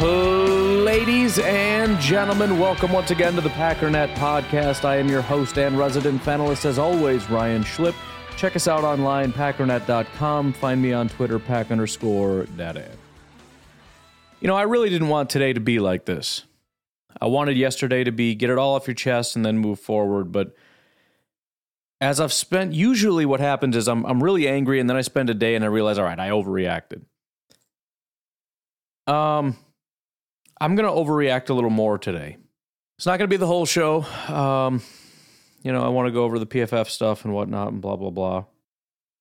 Ladies and gentlemen, welcome once again to the Packernet Podcast. I am your host and resident panelist, as always, Ryan Schlip. Check us out online, packernet.com. Find me on Twitter, pack underscore data. You know, I really didn't want today to be like this. I wanted yesterday to be get it all off your chest and then move forward, but as I've spent, usually what happens is I'm, I'm really angry and then I spend a day and I realize, all right, I overreacted. Um, I'm going to overreact a little more today. It's not going to be the whole show. Um, you know, I want to go over the PFF stuff and whatnot and blah, blah, blah.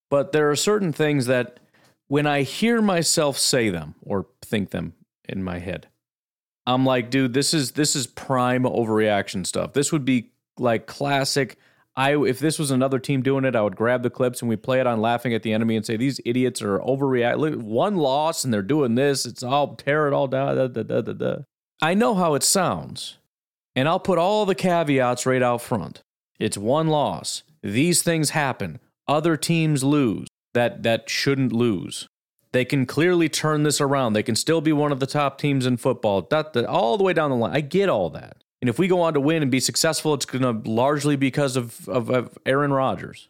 But there are certain things that when I hear myself say them or think them in my head, I'm like, dude, this is this is prime overreaction stuff. This would be like classic I if this was another team doing it, I would grab the clips and we play it on laughing at the enemy and say these idiots are overreacting. One loss and they're doing this. It's all tear it all down. Da, da, da, I know how it sounds, and I'll put all the caveats right out front. It's one loss. These things happen. Other teams lose that that shouldn't lose. They can clearly turn this around. They can still be one of the top teams in football. All the way down the line. I get all that. And if we go on to win and be successful, it's going to largely because of, of, of Aaron Rodgers.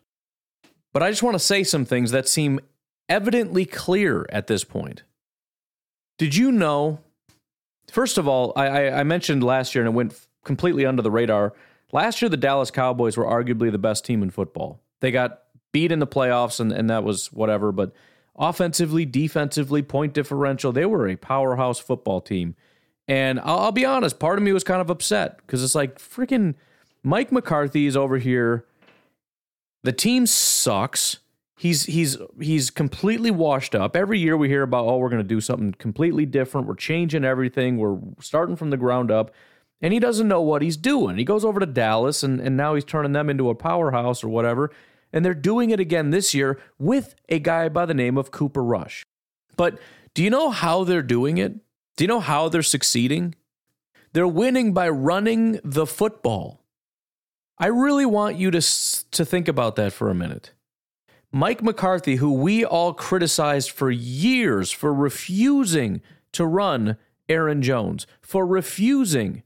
But I just want to say some things that seem evidently clear at this point. Did you know? First of all, I, I, mentioned last year and it went completely under the radar. Last year, the Dallas Cowboys were arguably the best team in football. They got beat in the playoffs, and, and that was whatever. But offensively, defensively, point differential, they were a powerhouse football team. And I'll, I'll be honest, part of me was kind of upset because it's like freaking Mike McCarthy is over here. The team sucks. He's he's he's completely washed up. Every year we hear about oh we're going to do something completely different. We're changing everything. We're starting from the ground up. And he doesn't know what he's doing. He goes over to Dallas and, and now he's turning them into a powerhouse or whatever. And they're doing it again this year with a guy by the name of Cooper Rush. But do you know how they're doing it? Do you know how they're succeeding? They're winning by running the football. I really want you to, to think about that for a minute. Mike McCarthy, who we all criticized for years for refusing to run Aaron Jones, for refusing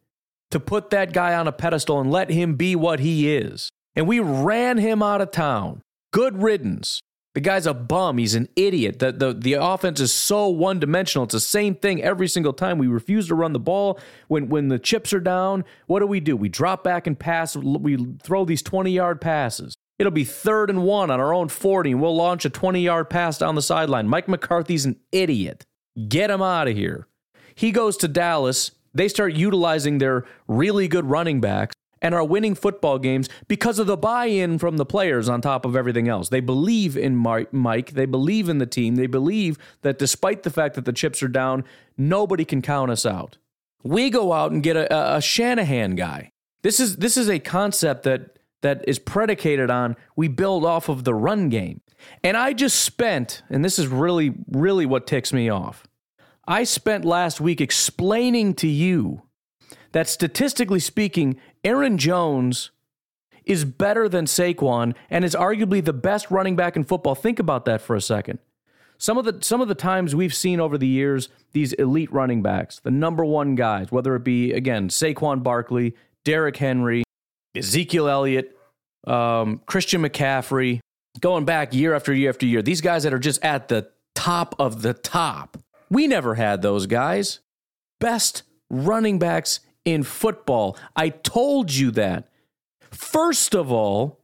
to put that guy on a pedestal and let him be what he is. And we ran him out of town. Good riddance. The guy's a bum. He's an idiot. The, the, the offense is so one dimensional. It's the same thing every single time. We refuse to run the ball. When, when the chips are down, what do we do? We drop back and pass. We throw these 20 yard passes. It'll be third and one on our own 40, and we'll launch a 20 yard pass down the sideline. Mike McCarthy's an idiot. Get him out of here. He goes to Dallas. They start utilizing their really good running backs and are winning football games because of the buy in from the players on top of everything else. They believe in Mike, they believe in the team, they believe that despite the fact that the chips are down, nobody can count us out. We go out and get a, a Shanahan guy. This is this is a concept that that is predicated on we build off of the run game. And I just spent, and this is really, really what ticks me off. I spent last week explaining to you that statistically speaking, Aaron Jones is better than Saquon and is arguably the best running back in football. Think about that for a second. Some of the some of the times we've seen over the years these elite running backs, the number one guys, whether it be again Saquon Barkley, Derrick Henry, Ezekiel Elliott, um, Christian McCaffrey, going back year after year after year. These guys that are just at the top of the top. We never had those guys. Best running backs in football. I told you that. First of all,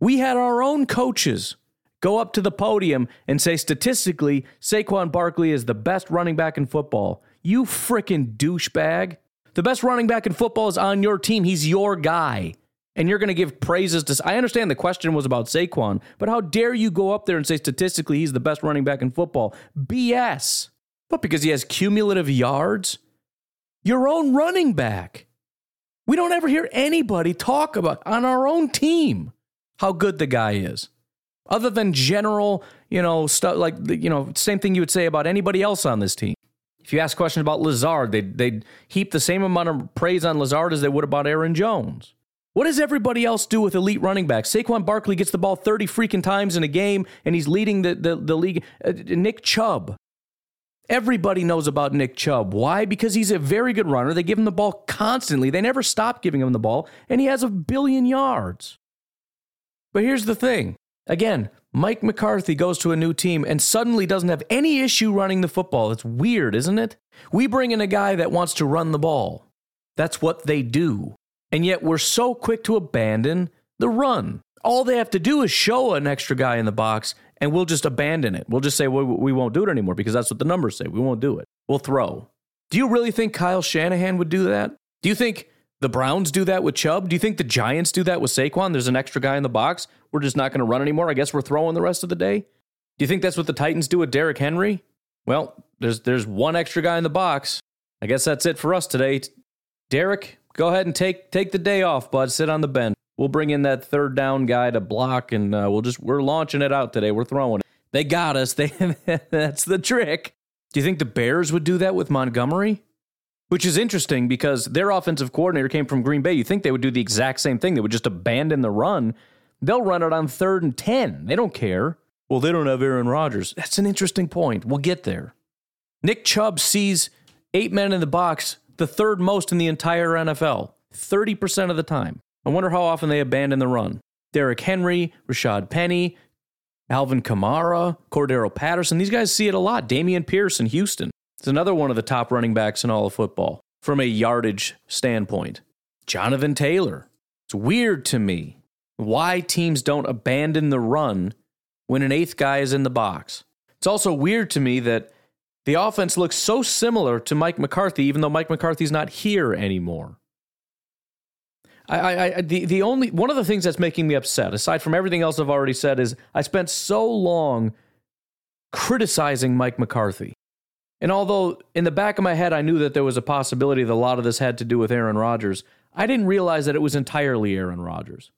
we had our own coaches go up to the podium and say statistically Saquon Barkley is the best running back in football. You freaking douchebag. The best running back in football is on your team. He's your guy. And you're going to give praises to. I understand the question was about Saquon, but how dare you go up there and say statistically he's the best running back in football? BS. What, because he has cumulative yards? Your own running back. We don't ever hear anybody talk about on our own team how good the guy is. Other than general, you know, stuff like, you know, same thing you would say about anybody else on this team. If you ask questions about Lazard, they'd, they'd heap the same amount of praise on Lazard as they would about Aaron Jones. What does everybody else do with elite running backs? Saquon Barkley gets the ball 30 freaking times in a game and he's leading the, the, the league. Uh, Nick Chubb. Everybody knows about Nick Chubb. Why? Because he's a very good runner. They give him the ball constantly. They never stop giving him the ball, and he has a billion yards. But here's the thing again, Mike McCarthy goes to a new team and suddenly doesn't have any issue running the football. It's weird, isn't it? We bring in a guy that wants to run the ball. That's what they do. And yet we're so quick to abandon the run. All they have to do is show an extra guy in the box, and we'll just abandon it. We'll just say well, we won't do it anymore because that's what the numbers say. We won't do it. We'll throw. Do you really think Kyle Shanahan would do that? Do you think the Browns do that with Chubb? Do you think the Giants do that with Saquon? There's an extra guy in the box. We're just not going to run anymore. I guess we're throwing the rest of the day. Do you think that's what the Titans do with Derrick Henry? Well, there's there's one extra guy in the box. I guess that's it for us today. Derrick, go ahead and take take the day off, bud. Sit on the bench. We'll bring in that third down guy to block, and uh, we'll just we're launching it out today. We're throwing it. They got us. They that's the trick. Do you think the Bears would do that with Montgomery? Which is interesting because their offensive coordinator came from Green Bay. You think they would do the exact same thing? They would just abandon the run. They'll run it on third and 10. They don't care. Well, they don't have Aaron Rodgers. That's an interesting point. We'll get there. Nick Chubb sees eight men in the box, the third most in the entire NFL, 30% of the time. I wonder how often they abandon the run. Derrick Henry, Rashaad Penny, Alvin Kamara, Cordarrelle Patterson, these guys see it a lot. Dameon Pierce in Houston. It's another one of the top running backs in all of football from a yardage standpoint. Jonathan Taylor. It's weird to me why teams don't abandon the run when an eighth guy is in the box. It's also weird to me that the offense looks so similar to Mike McCarthy, even though Mike McCarthy's not here anymore. I, I, the, the only one of the things that's making me upset, aside from everything else I've already said, is I spent so long criticizing Mike McCarthy. And although in the back of my head I knew that there was a possibility that a lot of this had to do with Aaron Rodgers, I didn't realize that it was entirely Aaron Rodgers.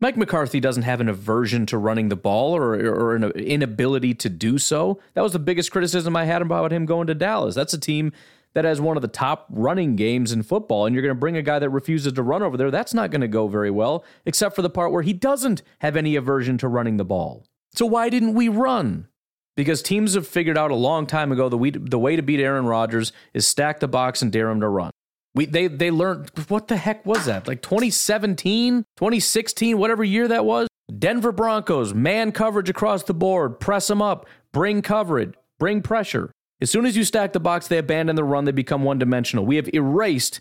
Mike McCarthy doesn't have an aversion to running the ball or, or an inability to do so. That was the biggest criticism I had about him going to Dallas. That's a team that has one of the top running games in football, and you're going to bring a guy that refuses to run over there. That's not going to go very well, except for the part where he doesn't have any aversion to running the ball. So why didn't we run? because teams have figured out a long time ago the, we, the way to beat Aaron Rodgers is stack the box and dare him to run. We, they, they learned, what the heck was that? Like 2017, 2016, whatever year that was? Denver Broncos, man coverage across the board, press them up, bring coverage, bring pressure. As soon as you stack the box, they abandon the run, they become one dimensional. We have erased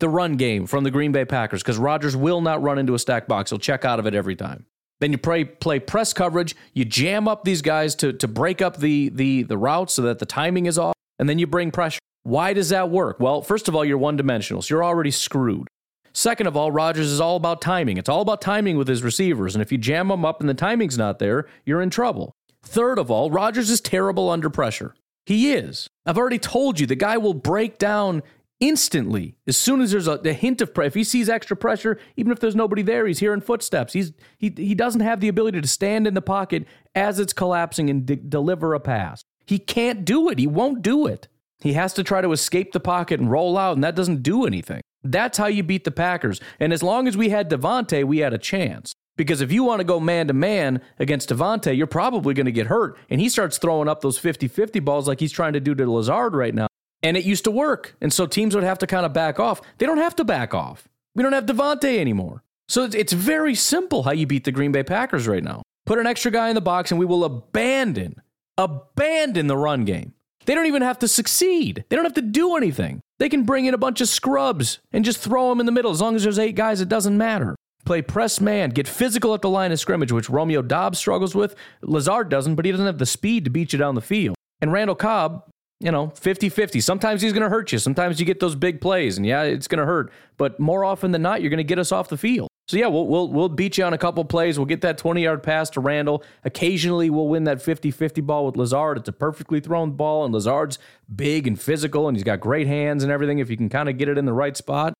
the run game from the Green Bay Packers because Rodgers will not run into a stack box. He'll check out of it every time. Then you play play press coverage. You jam up these guys to to break up the the the route so that the timing is off, and then you bring pressure. Why does that work? Well, first of all, you're one dimensional, so you're already screwed. Second of all, Rodgers is all about timing. It's all about timing with his receivers, and if you jam them up and the timing's not there, you're in trouble. Third of all, Rodgers is terrible under pressure. He is. I've already told you the guy will break down instantly as soon as there's a, a hint of pressure if he sees extra pressure even if there's nobody there he's hearing footsteps. He's he, he doesn't have the ability to stand in the pocket as it's collapsing and de- deliver a pass. He can't do it. He won't do it. He has to try to escape the pocket and roll out and that doesn't do anything. That's how you beat the packers. And as long as we had Davante, we had a chance because if you want to go man to man against Davante, you're probably going to get hurt. And he starts throwing up those 50 50 balls like he's trying to do to Lazard right now. And it used to work. And so teams would have to kind of back off. They don't have to back off. We don't have Davante anymore. So it's very simple how you beat the Green Bay Packers right now. Put an extra guy in the box and we will abandon, abandon the run game. They don't even have to succeed. They don't have to do anything. They can bring in a bunch of scrubs and just throw them in the middle. As long as there's eight guys, it doesn't matter. Play press man, get physical at the line of scrimmage, which Romeo Doubs struggles with. Lazard doesn't, but he doesn't have the speed to beat you down the field. And Randall Cobb, you know, 50 50. Sometimes he's going to hurt you. Sometimes you get those big plays, and yeah, it's going to hurt. But more often than not, you're going to get us off the field. So yeah, we'll, we'll, we'll beat you on a couple plays. We'll get that 20 yard pass to Randall. Occasionally, we'll win that 50 50 ball with Lazard. It's a perfectly thrown ball, and Lazard's big and physical, and he's got great hands and everything if you can kind of get it in the right spot.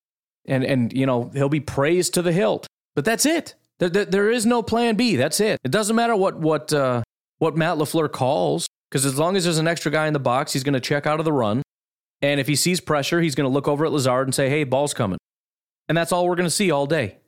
And, and, you know, he'll be praised to the hilt. But that's it. There, there, there is no plan B. That's it. It doesn't matter what, what, uh, what Matt LaFleur calls, because as long as there's an extra guy in the box, he's going to check out of the run. And if he sees pressure, he's going to look over at Lazard and say, hey, ball's coming. And that's all we're going to see all day.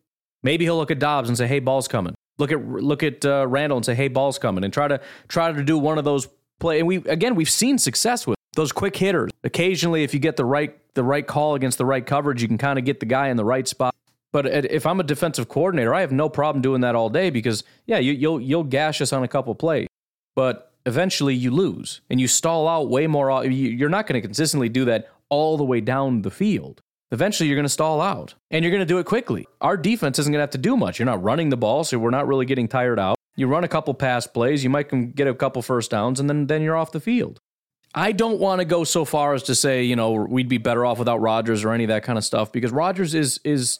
Maybe he'll look at Doubs and say, "Hey, ball's coming." Look at look at uh, Randall and say, "Hey, ball's coming," and try to try to do one of those play. And we again we've seen success with those quick hitters. Occasionally, if you get the right the right call against the right coverage, you can kind of get the guy in the right spot. But if I'm a defensive coordinator, I have no problem doing that all day because yeah, you, you'll you'll gash us on a couple plays, but eventually you lose and you stall out way more. You're not going to consistently do that all the way down the field eventually you're going to stall out and you're going to do it quickly. Our defense isn't going to have to do much. You're not running the ball, so we're not really getting tired out. You run a couple pass plays, you might get a couple first downs, and then, then you're off the field. I don't want to go so far as to say, you know, we'd be better off without Rodgers or any of that kind of stuff because Rodgers is is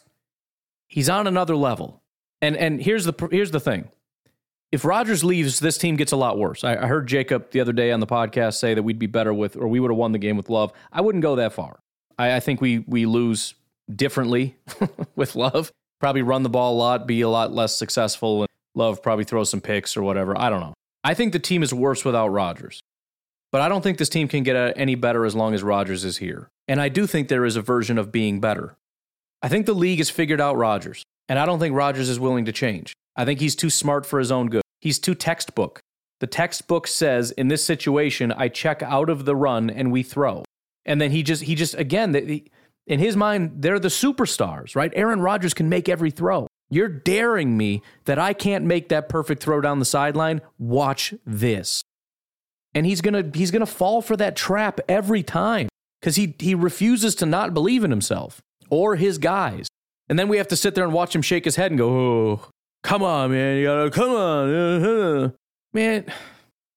he's on another level. And and here's the here's the thing. If Rodgers leaves, this team gets a lot worse. I, I heard Jacob the other day on the podcast say that we'd be better with, or we would have won the game with Love. I wouldn't go that far. I, I think we we lose differently with Love. Probably run the ball a lot, be a lot less successful, and Love probably throw some picks or whatever. I don't know. I think the team is worse without Rodgers. But I don't think this team can get any better as long as Rodgers is here. And I do think there is a version of being better. I think the league has figured out Rodgers, and I don't think Rodgers is willing to change. I think he's too smart for his own good. He's too textbook. The textbook says in this situation, I check out of the run and we throw and then he just he just again in his mind they're the superstars, right? Aaron Rodgers can make every throw. You're daring me that I can't make that perfect throw down the sideline. Watch this. And he's going to he's going to fall for that trap every time cuz he he refuses to not believe in himself or his guys. And then we have to sit there and watch him shake his head and go, "Oh, come on, man. You got to come on." Man,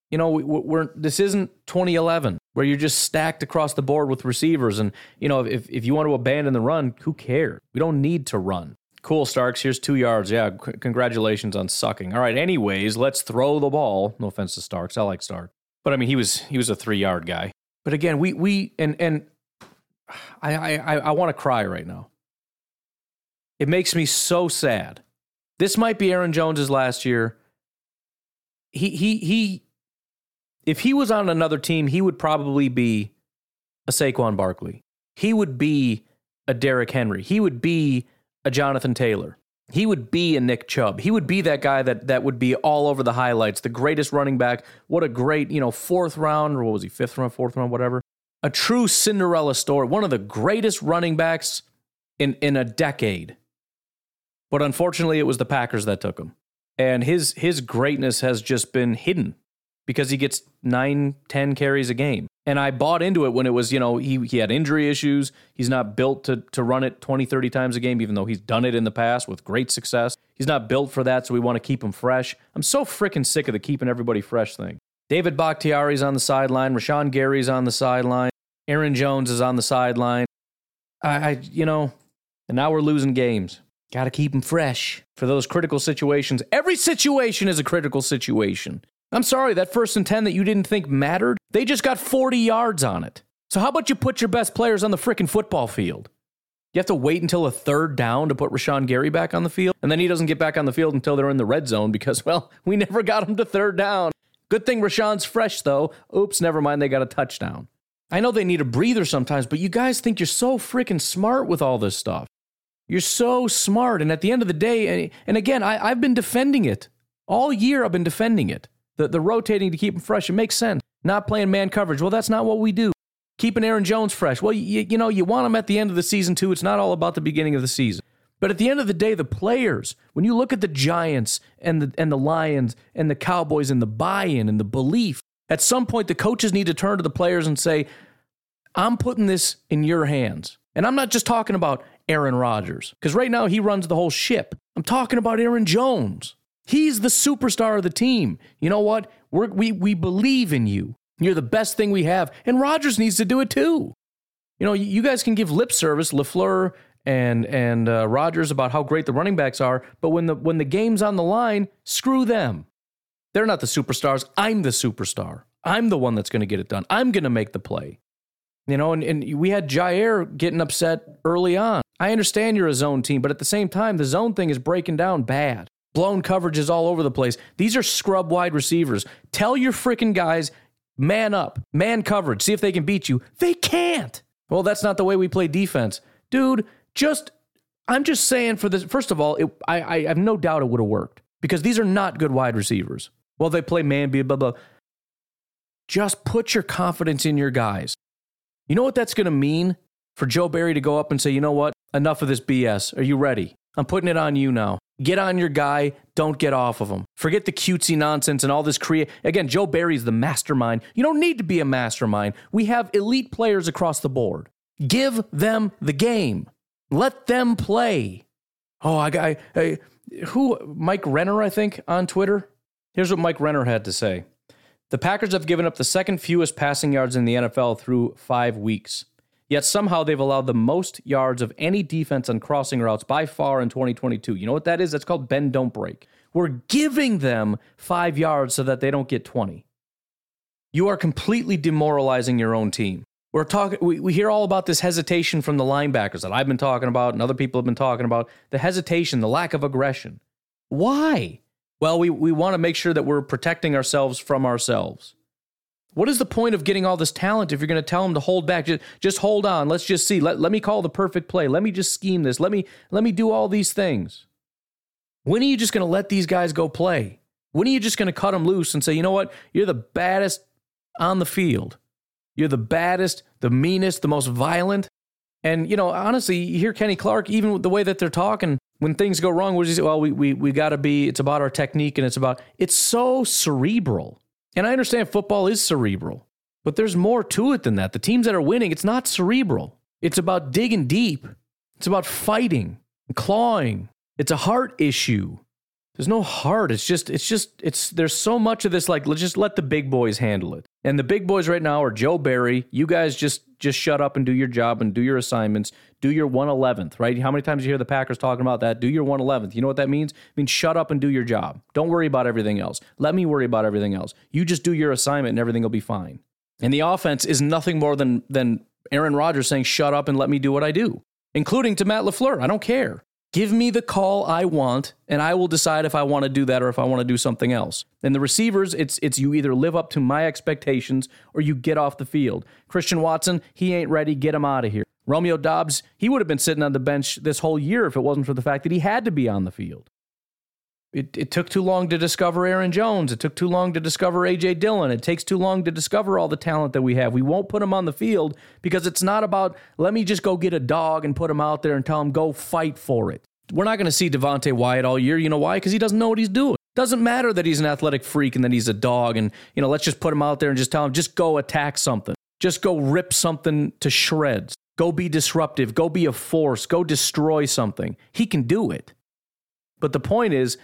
you know, we, we're this isn't 2011 where you're just stacked across the board with receivers. And you know, if if you want to abandon the run, who cares? We don't need to run. Cool, Starks. Here's two yards. Yeah, c- congratulations on sucking. All right. Anyways, let's throw the ball. No offense to Starks. I like Stark, but I mean, he was he was a three yard guy. But again, we we and and I I I want to cry right now. It makes me so sad. This might be Aaron Jones's last year. He he he if he was on another team, he would probably be a Saquon Barkley. He would be a Derrick Henry. He would be a Jonathan Taylor. He would be a Nick Chubb. He would be that guy that that would be all over the highlights, the greatest running back. What a great, you know, fourth round, or what was he, fifth round, fourth round, whatever. A true Cinderella story. One of the greatest running backs in, in a decade. But unfortunately, it was the Packers that took him. And his his greatness has just been hidden because he gets nine, 10 carries a game. And I bought into it when it was, you know, he, he had injury issues. He's not built to, to run it 20, 30 times a game, even though he's done it in the past with great success. He's not built for that, so we want to keep him fresh. I'm so freaking sick of the keeping everybody fresh thing. David Bakhtiari's on the sideline. Rashan Gary's on the sideline. Aaron Jones is on the sideline. I, I you know, and now we're losing games. Got to keep them fresh for those critical situations. Every situation is a critical situation. I'm sorry, that first and 10 that you didn't think mattered, they just got 40 yards on it. So, how about you put your best players on the freaking football field? You have to wait until a third down to put Rashan Gary back on the field. And then he doesn't get back on the field until they're in the red zone because, well, we never got him to third down. Good thing Rashan's fresh, though. Oops, never mind, they got a touchdown. I know they need a breather sometimes, but you guys think you're so freaking smart with all this stuff. You're so smart. And at the end of the day, and again, I, have been defending it. All year, I've been defending it. The, the rotating to keep him fresh, it makes sense. Not playing man coverage. Well, that's not what we do. Keeping Aaron Jones fresh. Well, you, you know, you want him at the end of the season, too. It's not all about the beginning of the season. But at the end of the day, the players, when you look at the Giants and the, and the Lions and the Cowboys and the buy in and the belief, at some point the coaches need to turn to the players and say, I'm putting this in your hands. And I'm not just talking about Aaron Rodgers because right now he runs the whole ship. I'm talking about Aaron Jones. He's the superstar of the team. You know what? We're, we we believe in you. You're the best thing we have, and Rodgers needs to do it too. You know, you guys can give lip service, LaFleur and and uh, Rodgers about how great the running backs are, but when the when the game's on the line, screw them. They're not the superstars. I'm the superstar. I'm the one that's going to get it done. I'm going to make the play. You know, and, and we had Jaire getting upset early on. I understand you're a zone team, but at the same time, the zone thing is breaking down bad. Blown coverages all over the place. These are scrub wide receivers. Tell your freaking guys, man up, man coverage, see if they can beat you. They can't. Well, that's not the way we play defense. Dude, just, I'm just saying for this, first of all, it, I, I have no doubt it would have worked because these are not good wide receivers. Well, they play man, be blah, blah. Just put your confidence in your guys. You know what that's going to mean for Joe Barry to go up and say, you know what? Enough of this BS. Are you ready? I'm putting it on you now. Get on your guy. Don't get off of him. Forget the cutesy nonsense and all this create. Again, Joe Barry's the mastermind. You don't need to be a mastermind. We have elite players across the board. Give them the game. Let them play. Oh, I got who Mike Renner, I think, on Twitter. Here's what Mike Renner had to say. The Packers have given up the second fewest passing yards in the NFL through five weeks. Yet somehow they've allowed the most yards of any defense on crossing routes by far in 2022. You know what that is? That's called bend, don't break. We're giving them five yards so that they don't get 20. You are completely demoralizing your own team. We're talking. We, we hear all about this hesitation from the linebackers that I've been talking about, and other people have been talking about. The hesitation, the lack of aggression. Why? Well, we, we want to make sure that we're protecting ourselves from ourselves. What is the point of getting all this talent if you're going to tell them to hold back? Just, just hold on. Let's just see. Let, let me call the perfect play. Let me just scheme this. Let me let me do all these things. When are you just going to let these guys go play? When are you just going to cut them loose and say, you know what? You're the baddest on the field. You're the baddest, the meanest, the most violent. And, you know, honestly, you hear Kenny Clark, even with the way that they're talking, when things go wrong, does he say? Well, we, we, we got to be, it's about our technique and it's about, it's so cerebral. And I understand football is cerebral, but there's more to it than that. The teams that are winning, it's not cerebral. It's about digging deep, it's about fighting, clawing. It's a heart issue. There's no heart. It's just, it's just, it's, there's so much of this, like, let's just let the big boys handle it. And the big boys right now are Joe Barry. You guys just, just shut up and do your job and do your assignments. Do your 111th, right? How many times you hear the Packers talking about that? Do your 111th. You know what that means? It means shut up and do your job. Don't worry about everything else. Let me worry about everything else. You just do your assignment and everything will be fine. And the offense is nothing more than, than Aaron Rodgers saying, shut up and let me do what I do, including to Matt LaFleur. I don't care. Give me the call I want, and I will decide if I want to do that or if I want to do something else. And the receivers, it's it's you either live up to my expectations or you get off the field. Christian Watson, he ain't ready. Get him out of here. Romeo Doubs, he would have been sitting on the bench this whole year if it wasn't for the fact that he had to be on the field. It, it took too long to discover Aaron Jones. It took too long to discover A.J. Dillon. It takes too long to discover all the talent that we have. We won't put him on the field because it's not about, let me just go get a dog and put him out there and tell him, go fight for it. We're not going to see Devonte Wyatt all year. You know why? Because he doesn't know what he's doing. Doesn't matter that he's an athletic freak and that he's a dog. And, you know, let's just put him out there and just tell him, just go attack something. Just go rip something to shreds. Go be disruptive. Go be a force. Go destroy something. He can do it. But the point is,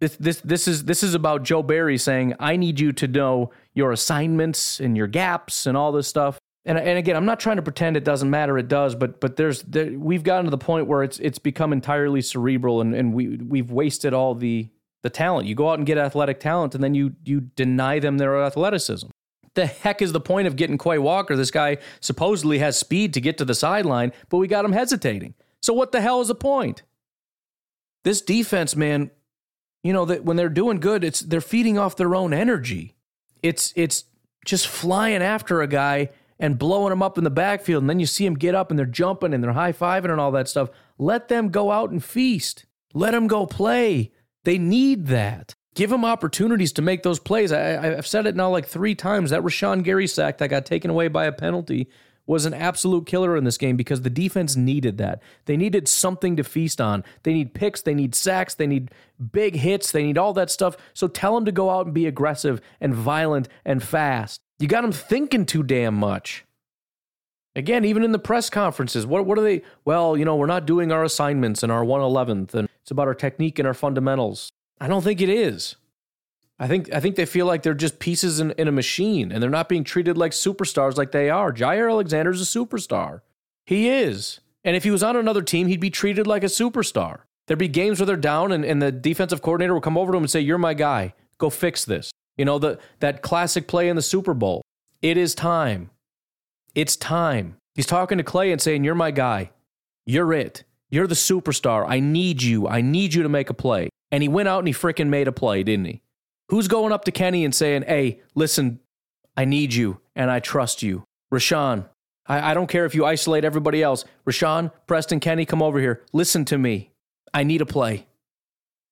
this, this, this is this is about Joe Barry saying, I need you to know your assignments and your gaps and all this stuff. And, and again, I'm not trying to pretend it doesn't matter. It does, but but there's there, we've gotten to the point where it's it's become entirely cerebral, and, and we we've wasted all the the talent. You go out and get athletic talent, and then you you deny them their athleticism. The heck is the point of getting Quay Walker? This guy supposedly has speed to get to the sideline, but we got him hesitating. So what the hell is the point? This defense, man, you know that when they're doing good, it's they're feeding off their own energy. It's it's just flying after a guy and blowing him up in the backfield, and then you see him get up and they're jumping and they're high fiving and all that stuff. Let them go out and feast. Let them go play. They need that. Give them opportunities to make those plays. I, i've said it now like three times. That Rashan Gary sack that got taken away by a penalty was an absolute killer in this game because the defense needed that. They needed something to feast on. They need picks, they need sacks, they need big hits, they need all that stuff. So tell them to go out and be aggressive and violent and fast. You got them thinking too damn much. Again, even in the press conferences, what what are they? Well, you know, we're not doing our assignments in our 111th, and it's about our technique and our fundamentals. I don't think it is. I think I think they feel like they're just pieces in, in a machine, and they're not being treated like superstars like they are. Jaire Alexander's a superstar. He is. And if he was on another team, he'd be treated like a superstar. There'd be games where they're down, and, and the defensive coordinator will come over to him and say, You're my guy. Go fix this. You know, the, that classic play in the Super Bowl. It is time. It's time. He's talking to Clay and saying, You're my guy. You're it. You're the superstar. I need you. I need you to make a play. And he went out and he freaking made a play, didn't he? Who's going up to Kenny and saying, Hey, listen, I need you and I trust you? Rashan, I, I don't care if you isolate everybody else. Rashan, Preston, Kenny, come over here. Listen to me. I need a play.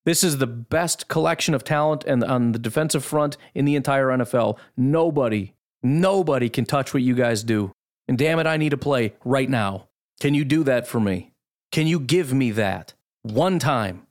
This is the best collection of talent and on the defensive front in the entire NFL. Nobody, nobody can touch what you guys do. And damn it, I need a play right now. Can you do that for me? Can you give me that one time?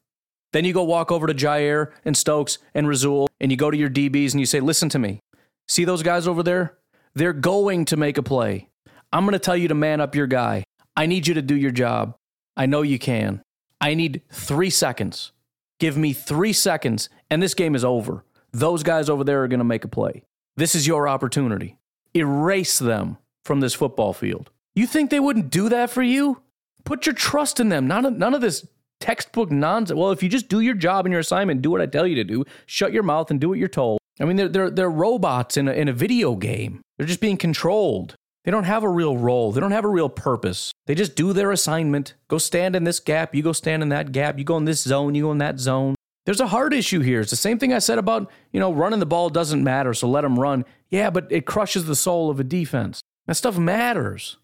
Then you go walk over to Jaire and Stokes and Rasul and you go to your DBs and you say, listen to me. See those guys over there? They're going to make a play. I'm going to tell you to man up your guy. I need you to do your job. I know you can. I need three seconds. Give me three seconds, and this game is over. Those guys over there are going to make a play. This is your opportunity. Erase them from this football field. You think they wouldn't do that for you? Put your trust in them. None of, none of this textbook nonsense. Well, if you just do your job and your assignment, do what I tell you to do, shut your mouth and do what you're told. I mean, they're, they're, they're robots in a, in a video game. They're just being controlled. They don't have a real role. They don't have a real purpose. They just do their assignment. Go stand in this gap. You go stand in that gap. You go in this zone. You go in that zone. There's a hard issue here. It's the same thing I said about, you know, running the ball doesn't matter, so let them run. Yeah, but it crushes the soul of a defense. That stuff matters.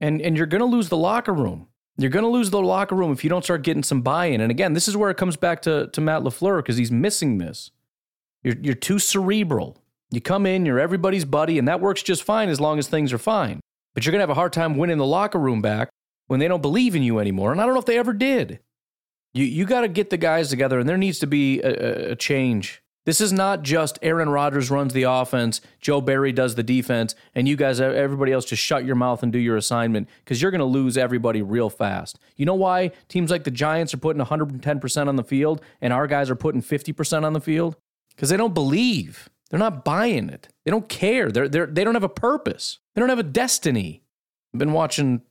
And and you're going to lose the locker room. You're going to lose the locker room if you don't start getting some buy-in. And again, this is where it comes back to, to Matt LaFleur because he's missing this. You're, you're too cerebral. You come in, you're everybody's buddy, and that works just fine as long as things are fine. But you're going to have a hard time winning the locker room back when they don't believe in you anymore. And I don't know if they ever did. You, you got to get the guys together, and there needs to be a, a change. This is not just Aaron Rodgers runs the offense, Joe Barry does the defense, and you guys, everybody else, just shut your mouth and do your assignment because you're going to lose everybody real fast. You know why teams like the Giants are putting 110% on the field and our guys are putting 50% on the field? Because they don't believe. They're not buying it. They don't care. They're, they're, they don't have a purpose. They don't have a destiny. I've been watching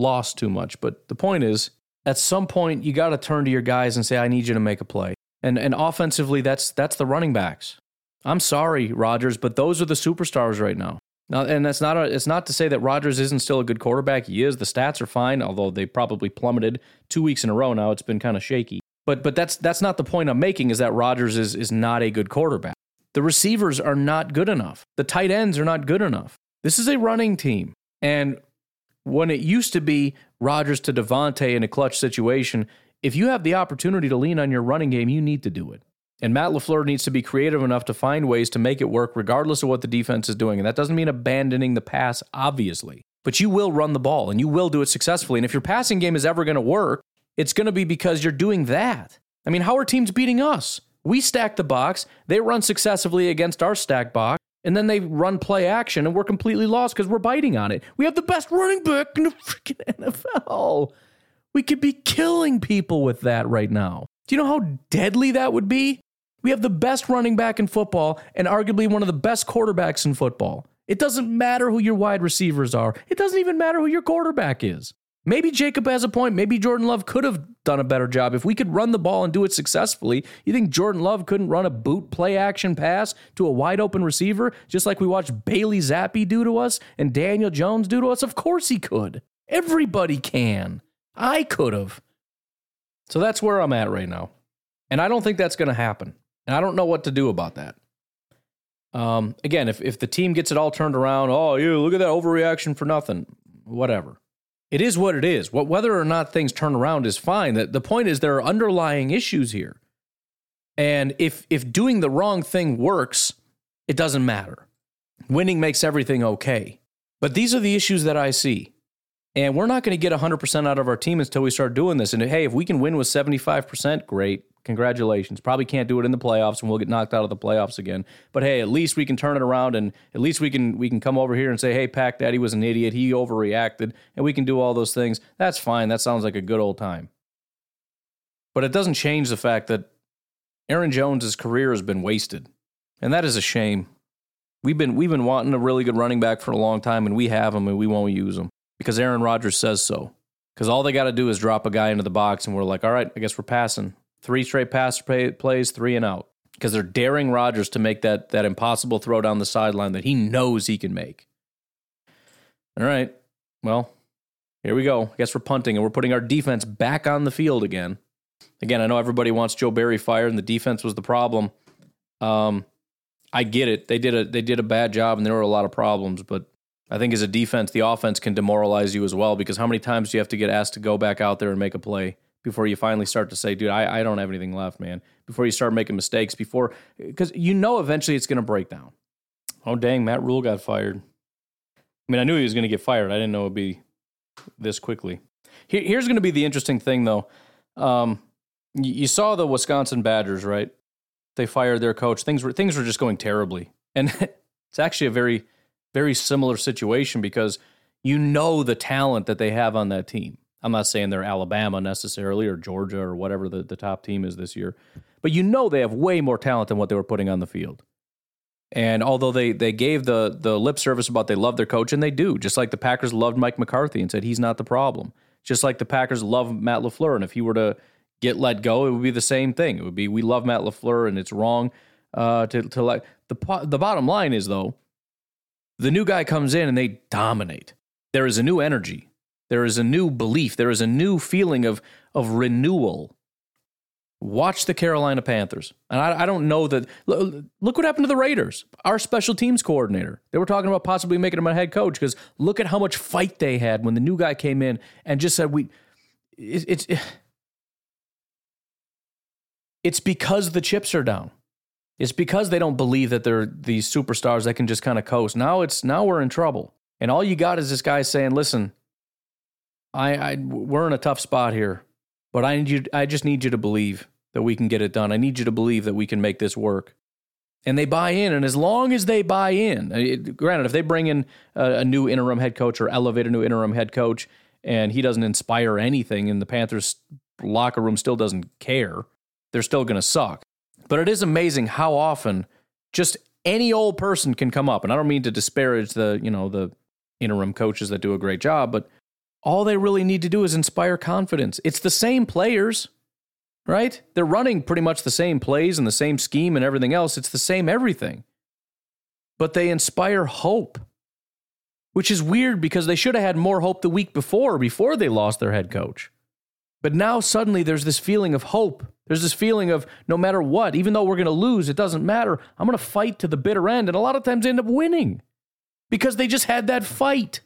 Lost too much, but the point is, at some point, you got to turn to your guys and say, I need you to make a play. And, and offensively, that's, that's the running backs. I'm sorry, Rodgers, but those are the superstars right now. Now, and that's not a, it's not to say that Rodgers isn't still a good quarterback. He is. The stats are fine, although they probably plummeted two weeks in a row now. It's been kind of shaky. But but that's that's not the point I'm making. Is that Rodgers is is not a good quarterback. The receivers are not good enough. The tight ends are not good enough. This is a running team. And when it used to be Rodgers to Davante in a clutch situation, if you have the opportunity to lean on your running game, you need to do it. And Matt LaFleur needs to be creative enough to find ways to make it work regardless of what the defense is doing. And that doesn't mean abandoning the pass, obviously. But you will run the ball and you will do it successfully. And if your passing game is ever going to work, it's going to be because you're doing that. I mean, how are teams beating us? We stack the box, they run successively against our stack box, and then they run play action, and we're completely lost because we're biting on it. We have the best running back in the freaking NFL. We could be killing people with that right now. Do you know how deadly that would be? We have the best running back in football and arguably one of the best quarterbacks in football. It doesn't matter who your wide receivers are. It doesn't even matter who your quarterback is. Maybe Jacob has a point. Maybe Jordan Love could have done a better job. If we could run the ball and do it successfully, you think Jordan Love couldn't run a boot play action pass to a wide open receiver, just like we watched Bailey Zappe do to us and Daniel Jones do to us? Of course he could. Everybody can. I could have. So that's where I'm at right now. And I don't think that's going to happen. And I don't know what to do about that. Um, again, if, if the team gets it all turned around, oh, you look at that overreaction for nothing, whatever it is what it is. What whether or not things turn around is fine. The, the point is there are underlying issues here. And if if doing the wrong thing works, it doesn't matter. Winning makes everything okay. But these are the issues that I see. And we're not going to get 100% out of our team until we start doing this. And hey, if we can win with 75%, great. Congratulations. Probably can't do it in the playoffs and we'll get knocked out of the playoffs again. But hey, at least we can turn it around and at least we can we can come over here and say, "Hey, Pack Daddy was an idiot. He overreacted." And we can do all those things. That's fine. That sounds like a good old time. But it doesn't change the fact that Aaron Jones' career has been wasted. And that is a shame. We've been we've been wanting a really good running back for a long time and we have him and we won't use him because Aaron Rodgers says so. Because all they got to do is drop a guy into the box, and we're like, all right, I guess we're passing. Three straight pass play, plays, three and out. Because they're daring Rodgers to make that, that impossible throw down the sideline that he knows he can make. All right. Well, here we go. I guess we're punting, and we're putting our defense back on the field again. Again, I know everybody wants Joe Barry fired, and the defense was the problem. Um, I get it. They did a they did a bad job, and there were a lot of problems. But I think as a defense, the offense can demoralize you as well because how many times do you have to get asked to go back out there and make a play before you finally start to say, dude, I, I don't have anything left, man? Before you start making mistakes, before, because you know eventually it's going to break down. Oh, dang, Matt Rhule got fired. I mean, I knew he was going to get fired. I didn't know it would be this quickly. Here, here's going to be the interesting thing, though. Um, you, you saw the Wisconsin Badgers, right? They fired their coach. Things were things were just going terribly, and it's actually a very very similar situation because you know the talent that they have on that team. I'm not saying they're Alabama necessarily or Georgia or whatever the, the top team is this year, but you know they have way more talent than what they were putting on the field. And although they they gave the the lip service about they love their coach, and they do, just like the Packers loved Mike McCarthy and said he's not the problem. Just like the Packers love Matt LaFleur, and if he were to get let go, it would be the same thing. It would be we love Matt LaFleur, and it's wrong uh, to to let the the bottom line is though the new guy comes in and they dominate. There is a new energy. There is a new belief. There is a new feeling of, of renewal. Watch the Carolina Panthers. And I, I don't know that. Look, look, what happened to the Raiders. Our special teams coordinator. They were talking about possibly making him a head coach because look at how much fight they had when the new guy came in and just said, we. It, it's. It's because the chips are down. It's because they don't believe that they're these superstars that can just kind of coast. Now it's now we're in trouble. And all you got is this guy saying, "Listen, I, I we're in a tough spot here, but I need you I just need you to believe that we can get it done. I need you to believe that we can make this work." And they buy in, and as long as they buy in, it, granted, if they bring in a, a new interim head coach or elevate a new interim head coach, and he doesn't inspire anything, and the Panthers locker room still doesn't care, they're still going to suck. But it is amazing how often just any old person can come up. And I don't mean to disparage the, you know, the interim coaches that do a great job, but all they really need to do is inspire confidence. It's the same players, right? They're running pretty much the same plays and the same scheme and everything else. It's the same everything. But they inspire hope, which is weird because they should have had more hope the week before, before they lost their head coach. But now suddenly there's this feeling of hope. There's this feeling of no matter what, even though we're going to lose, it doesn't matter. I'm going to fight to the bitter end. And a lot of times end up winning because they just had that fight.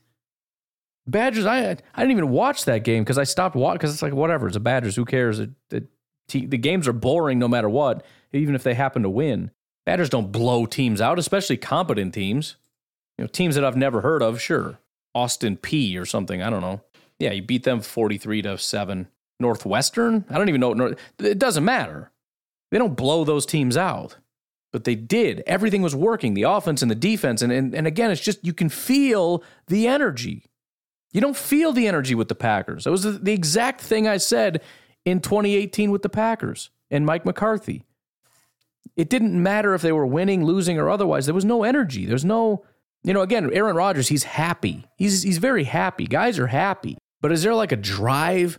Badgers, I, I didn't even watch that game because I stopped watching because it's like, whatever, it's a Badgers. Who cares? It, it, the games are boring no matter what, even if they happen to win. Badgers don't blow teams out, especially competent teams. You know, teams that I've never heard of, sure. Austin Peay or something, I don't know. Yeah, you beat them 43 to 7. Northwestern. I don't even know. It doesn't matter. They don't blow those teams out, but they did. Everything was working the offense and the defense. And, and, and again, it's just you can feel the energy. You don't feel the energy with the Packers. It was the exact thing I said in 2018 with the Packers and Mike McCarthy. It didn't matter if they were winning, losing, or otherwise. There was no energy. There's no, you know, again, Aaron Rodgers, he's happy. He's, he's very happy. Guys are happy. But is there like a drive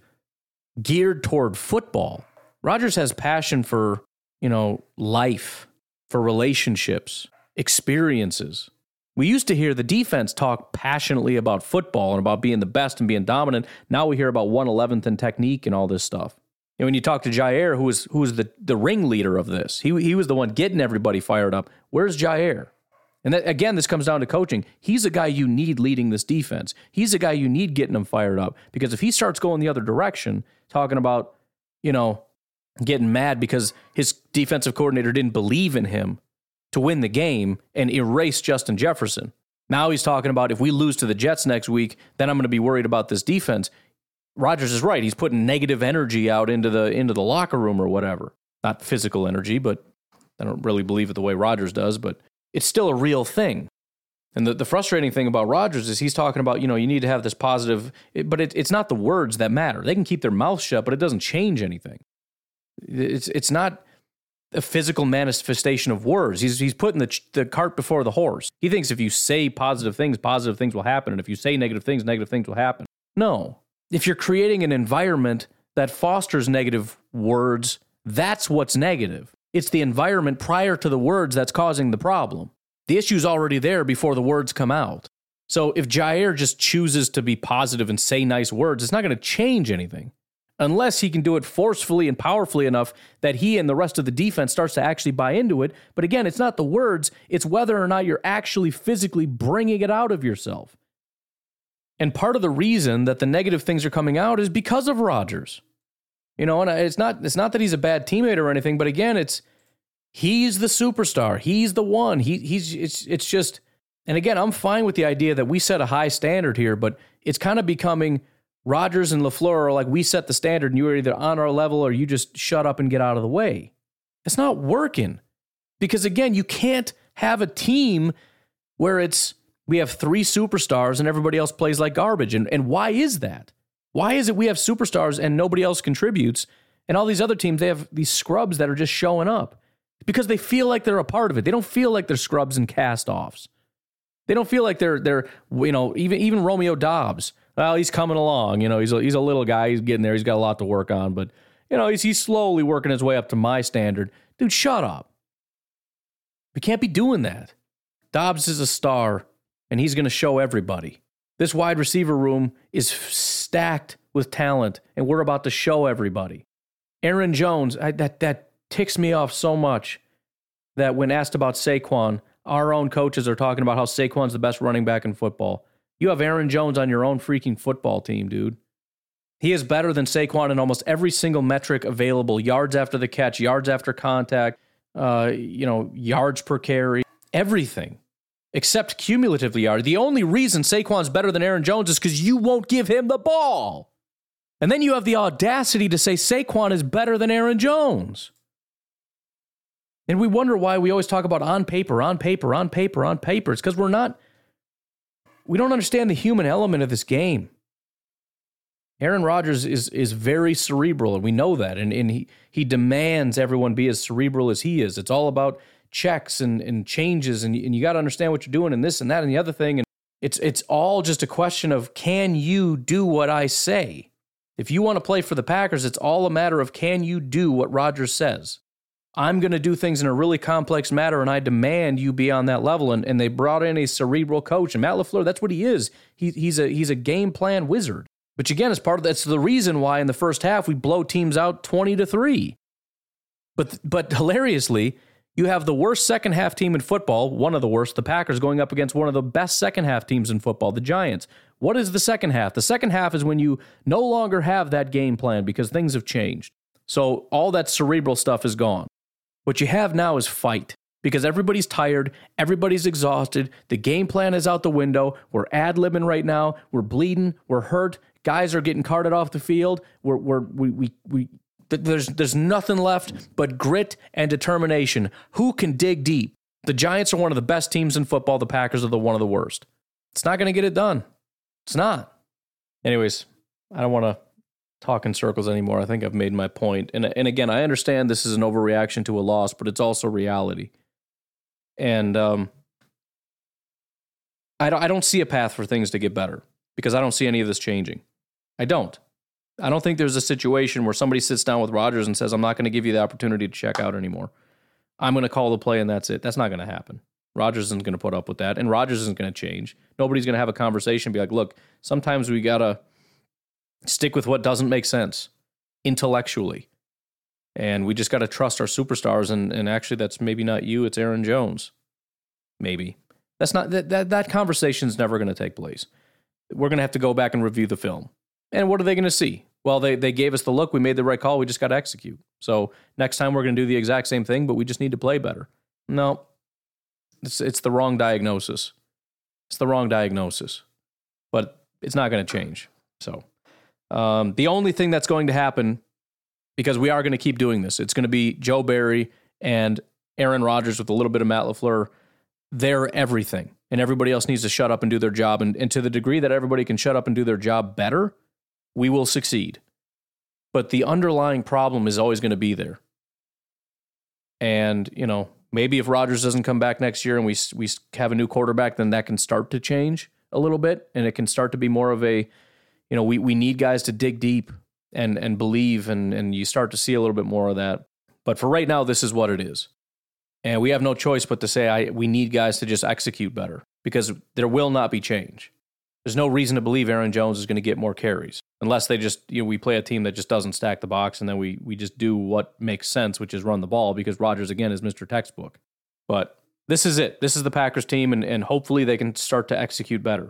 geared toward football. Rodgers has passion for, you know, life, for relationships, experiences. We used to hear the defense talk passionately about football and about being the best and being dominant. Now we hear about 111th and technique and all this stuff. And when you talk to Jaire, who was who was the, the ringleader of this, he, he was the one getting everybody fired up. Where's Jaire? And that, again, this comes down to coaching. He's a guy you need leading this defense. He's a guy you need getting them fired up because if he starts going the other direction, talking about, you know, getting mad because his defensive coordinator didn't believe in him to win the game and erase Justin Jefferson. Now he's talking about if we lose to the Jets next week, then I'm going to be worried about this defense. Rodgers is right. He's putting negative energy out into the into the locker room or whatever. Not physical energy, but I don't really believe it the way Rodgers does, but it's still a real thing. And the, the frustrating thing about Rodgers is he's talking about, you know, you need to have this positive, but it, it's not the words that matter. They can keep their mouth shut, but it doesn't change anything. It's, it's not a physical manifestation of words. He's, he's putting the, the cart before the horse. He thinks if you say positive things, positive things will happen. And if you say negative things, negative things will happen. No. If you're creating an environment that fosters negative words, that's what's negative. It's the environment prior to the words that's causing the problem. The issue's already there before the words come out. So if Jaire just chooses to be positive and say nice words, it's not going to change anything unless he can do it forcefully and powerfully enough that he and the rest of the defense starts to actually buy into it. But again, it's not the words, it's whether or not you're actually physically bringing it out of yourself. And part of the reason that the negative things are coming out is because of Rodgers. You know, and it's not it's not that he's a bad teammate or anything, but again, it's he's the superstar. He's the one. He he's it's it's just and again, I'm fine with the idea that we set a high standard here, but it's kind of becoming Rodgers and LaFleur are like, we set the standard and you're either on our level or you just shut up and get out of the way. It's not working. Because again, you can't have a team where it's we have three superstars and everybody else plays like garbage. And, and why is that? Why is it we have superstars and nobody else contributes? And all these other teams, they have these scrubs that are just showing up because they feel like they're a part of it. They don't feel like they're scrubs and cast offs. They don't feel like they're they're you know even even Romeo Doubs. well, he's coming along. You know, he's a, he's a little guy. He's getting there. He's got a lot to work on, but you know, he's he's slowly working his way up to my standard. Dude, shut up. We can't be doing that. Doubs is a star, and he's going to show everybody. This wide receiver room is stacked with talent, and we're about to show everybody. Aaron Jones, I, that that ticks me off so much that when asked about Saquon, our own coaches are talking about how Saquon's the best running back in football. You have Aaron Jones on your own freaking football team, dude. He is better than Saquon in almost every single metric available yards after the catch, yards after contact, uh, you know, yards per carry, everything except cumulatively yards. The only reason Saquon's better than Aaron Jones is because you won't give him the ball. And then you have the audacity to say Saquon is better than Aaron Jones. And we wonder why we always talk about on paper, on paper, on paper, on paper. It's because we're not we don't understand the human element of this game. Aaron Rodgers is is very cerebral, and we know that. And, and he, he demands everyone be as cerebral as he is. It's all about checks and, and changes, and, and you got to understand what you're doing, and this and that and the other thing. And it's it's all just a question of can you do what I say? If you want to play for the Packers, it's all a matter of can you do what Rodgers says. I'm going to do things in a really complex matter, and I demand you be on that level. And, and they brought in a cerebral coach, and Matt LaFleur, that's what he is. He, he's a he's a game plan wizard. Which again is part of that's the reason why in the first half we blow teams out twenty to three. But but hilariously, you have the worst second half team in football, one of the worst, the Packers going up against one of the best second half teams in football, the Giants. What is the second half? The second half is when you no longer have that game plan because things have changed. So all that cerebral stuff is gone. What you have now is fight because everybody's tired, everybody's exhausted, the game plan is out the window. We're ad libbing right now, we're bleeding, we're hurt, guys are getting carted off the field. We're, we're, we, we, we, there's, there's nothing left but grit and determination. Who can dig deep? The Giants are one of the best teams in football. The Packers are the one of the worst. It's not going to get it done. It's not. Anyways, I don't want to talk in circles anymore. I think I've made my point. And and again, I understand this is an overreaction to a loss, but it's also reality. And um, I don't I don't see a path for things to get better because I don't see any of this changing. I don't. I don't think there's a situation where somebody sits down with Rodgers and says, "I'm not going to give you the opportunity to check out anymore. I'm going to call the play and that's it." That's not going to happen. Rodgers isn't going to put up with that, and Rodgers isn't going to change. Nobody's going to have a conversation, be like, "Look, sometimes we gotta." Stick with what doesn't make sense intellectually. And we just got to trust our superstars. And, and actually, that's maybe not you, it's Aaron Jones. Maybe. That's not that, that, that conversation's never going to take place. We're going to have to go back and review the film. And what are they going to see? Well, they, they gave us the look. We made the right call. We just got to execute. So next time we're going to do the exact same thing, but we just need to play better. No, it's, it's the wrong diagnosis. It's the wrong diagnosis, but it's not going to change. So um, the only thing that's going to happen because we are going to keep doing this. It's going to be Joe Barry and Aaron Rodgers with a little bit of Matt LaFleur. They're everything. And everybody else needs to shut up and do their job. And, and to the degree that everybody can shut up and do their job better, we will succeed. But the underlying problem is always going to be there. And, you know, maybe if Rodgers doesn't come back next year and we, we have a new quarterback, then that can start to change a little bit. And it can start to be more of a, you know, we, we need guys to dig deep and, and believe. And, and you start to see a little bit more of that. But for right now, this is what it is. And we have no choice but to say I, we need guys to just execute better because there will not be change. There's no reason to believe Aaron Jones is going to get more carries unless they just you know we play a team that just doesn't stack the box and then we we just do what makes sense, which is run the ball because Rodgers again is Mr. Textbook. But this is it. This is the Packers team, and, and hopefully they can start to execute better.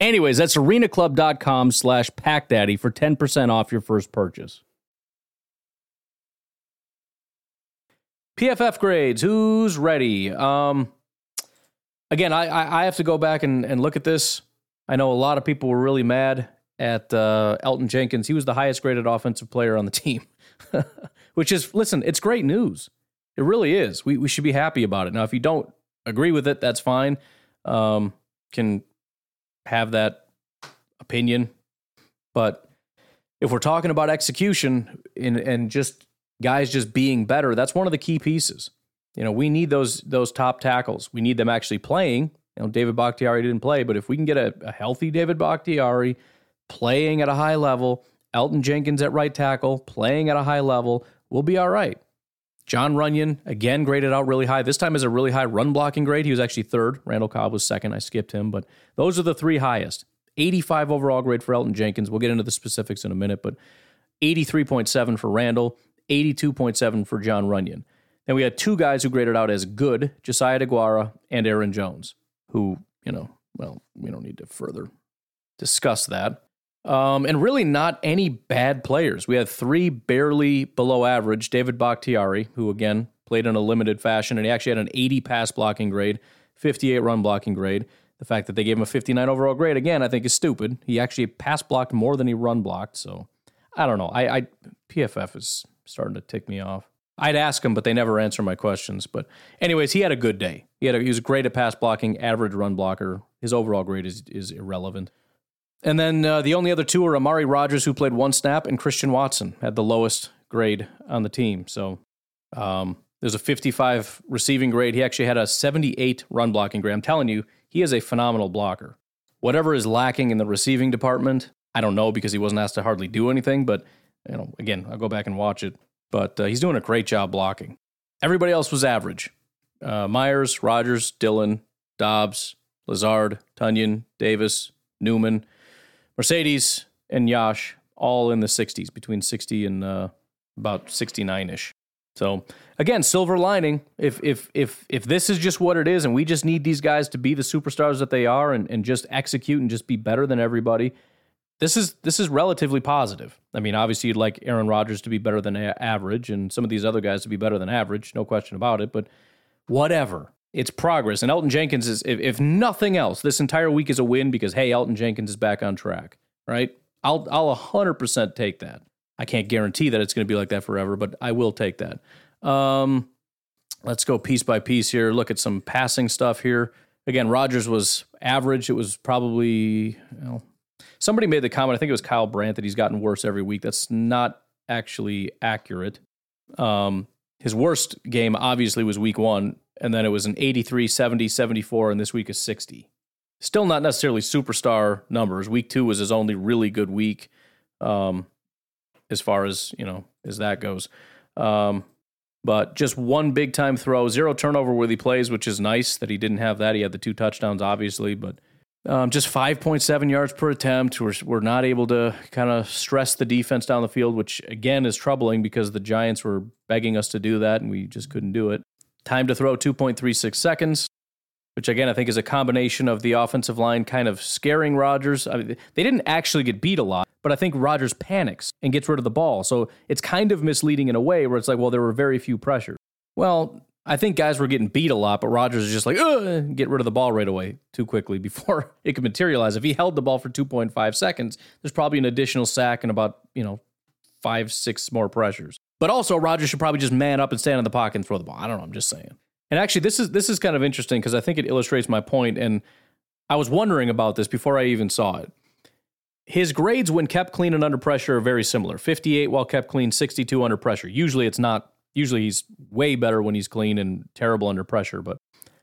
Anyways, that's arenaclub.com slash packdaddy for 10% off your first purchase. PFF grades. Who's ready? Um, again, I, I have to go back and, and look at this. I know a lot of people were really mad at uh, Elgton Jenkins. He was the highest graded offensive player on the team, which is, listen, it's great news. It really is. We, we should be happy about it. Now, if you don't agree with it, that's fine. Um, can have that opinion. But if we're talking about execution and, and just guys just being better. That's one of the key pieces. You know, we need those those top tackles. We need them actually playing. You know, David Bakhtiari didn't play, but if we can get a, a healthy David Bakhtiari playing at a high level, Elgton Jenkins at right tackle playing at a high level, we'll be all right. Jon Runyan, again, graded out really high. This time is a really high run blocking grade. He was actually third. Randall Cobb was second. I skipped him, but those are the three highest. 85 overall grade for Elgton Jenkins. We'll get into the specifics in a minute, but 83.7 for Randall, 82.7 for Jon Runyan. Then we had two guys who graded out as good Josiah DeGuara and Aaron Jones, who, you know, well, we don't need to further discuss that. Um, and really not any bad players. We had three barely below average. David Bakhtiari, who again played in a limited fashion, and he actually had an 80 pass blocking grade, 58 run blocking grade. The fact that they gave him a 59 overall grade, again, I think is stupid. He actually pass blocked more than he run blocked. So I don't know. I, I PFF is starting to tick me off. I'd ask him, but they never answer my questions. But anyways, he had a good day. He had a, he was great at pass blocking, average run blocker. His overall grade is is irrelevant. And then uh, the only other two are Amari Rodgers, who played one snap, and Christian Watson had the lowest grade on the team. So um, there's a 55 receiving grade. He actually had a 78 run blocking grade. I'm telling you, he is a phenomenal blocker. Whatever is lacking in the receiving department, I don't know because he wasn't asked to hardly do anything, but you know, again, I'll go back and watch it. But uh, he's doing a great job blocking. Everybody else was average. Uh, Myers, Rodgers, Dillon, Doubs, Lazard, Tonyan, Davis, Newman, Marcedes, and Yosh, all in the 60s, between 60 and uh, about 69 ish. So again, silver lining. If if if if this is just what it is, and we just need these guys to be the superstars that they are, and, and just execute and just be better than everybody, this is this is relatively positive. I mean, obviously, you'd like Aaron Rodgers to be better than a- average, and some of these other guys to be better than average, no question about it. But whatever, it's progress. And Elgton Jenkins is, if, if nothing else, this entire week is a win because hey, Elgton Jenkins is back on track. Right? I'll I'll hundred percent take that. I can't guarantee that it's going to be like that forever, but I will take that. Um, let's go piece by piece here. Look at some passing stuff here. Again, Rodgers was average. It was probably know, Somebody made the comment, I think it was Kyle Brandt, that he's gotten worse every week. That's not actually accurate. Um, his worst game obviously was week one, and then it was an 83, 70, 74, and this week is 60. Still not necessarily superstar numbers. Week two was his only really good week, um, as far as you know as that goes. Um, but just one big time throw, zero turnover worthy plays, which is nice that he didn't have that. He had the two touchdowns, obviously, but um, just 5.7 yards per attempt. We're, we're not able to kind of stress the defense down the field, which again is troubling because the Giants were begging us to do that and we just couldn't do it. Time to throw 2.36 seconds, which again I think is a combination of the offensive line kind of scaring Rodgers. I mean, they didn't actually get beat a lot, but I think Rodgers panics and gets rid of the ball. So it's kind of misleading in a way where it's like, well, there were very few pressures. Well, I think guys were getting beat a lot, but Rodgers is just like, get rid of the ball right away too quickly before it could materialize. If he held the ball for 2.5 seconds, there's probably an additional sack and about, you know, five, six more pressures. But also, Rodgers should probably just man up and stand in the pocket and throw the ball. I don't know. I'm just saying. And actually, this is this is kind of interesting because I think it illustrates my point. And I was wondering about this before I even saw it. His grades when kept clean and under pressure are very similar 58 while kept clean, 62 under pressure. Usually it's not, usually he's way better when he's clean and terrible under pressure. But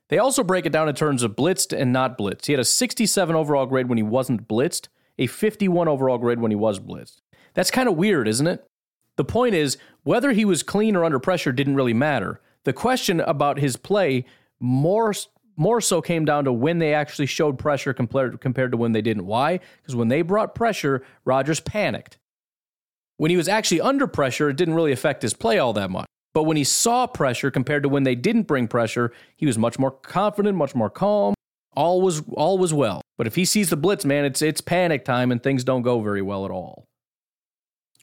they also break it down in terms of blitzed and not blitzed. He had a 67 overall grade when he wasn't blitzed, a 51 overall grade when he was blitzed. That's kind of weird, isn't it? The point is, whether he was clean or under pressure didn't really matter. The question about his play more more so came down to when they actually showed pressure compared compared to when they didn't. Why? Because when they brought pressure, Rodgers panicked. When he was actually under pressure, it didn't really affect his play all that much. But when he saw pressure compared to when they didn't bring pressure, he was much more confident, much more calm. All was all was well. But if he sees the blitz, man, it's it's panic time and things don't go very well at all.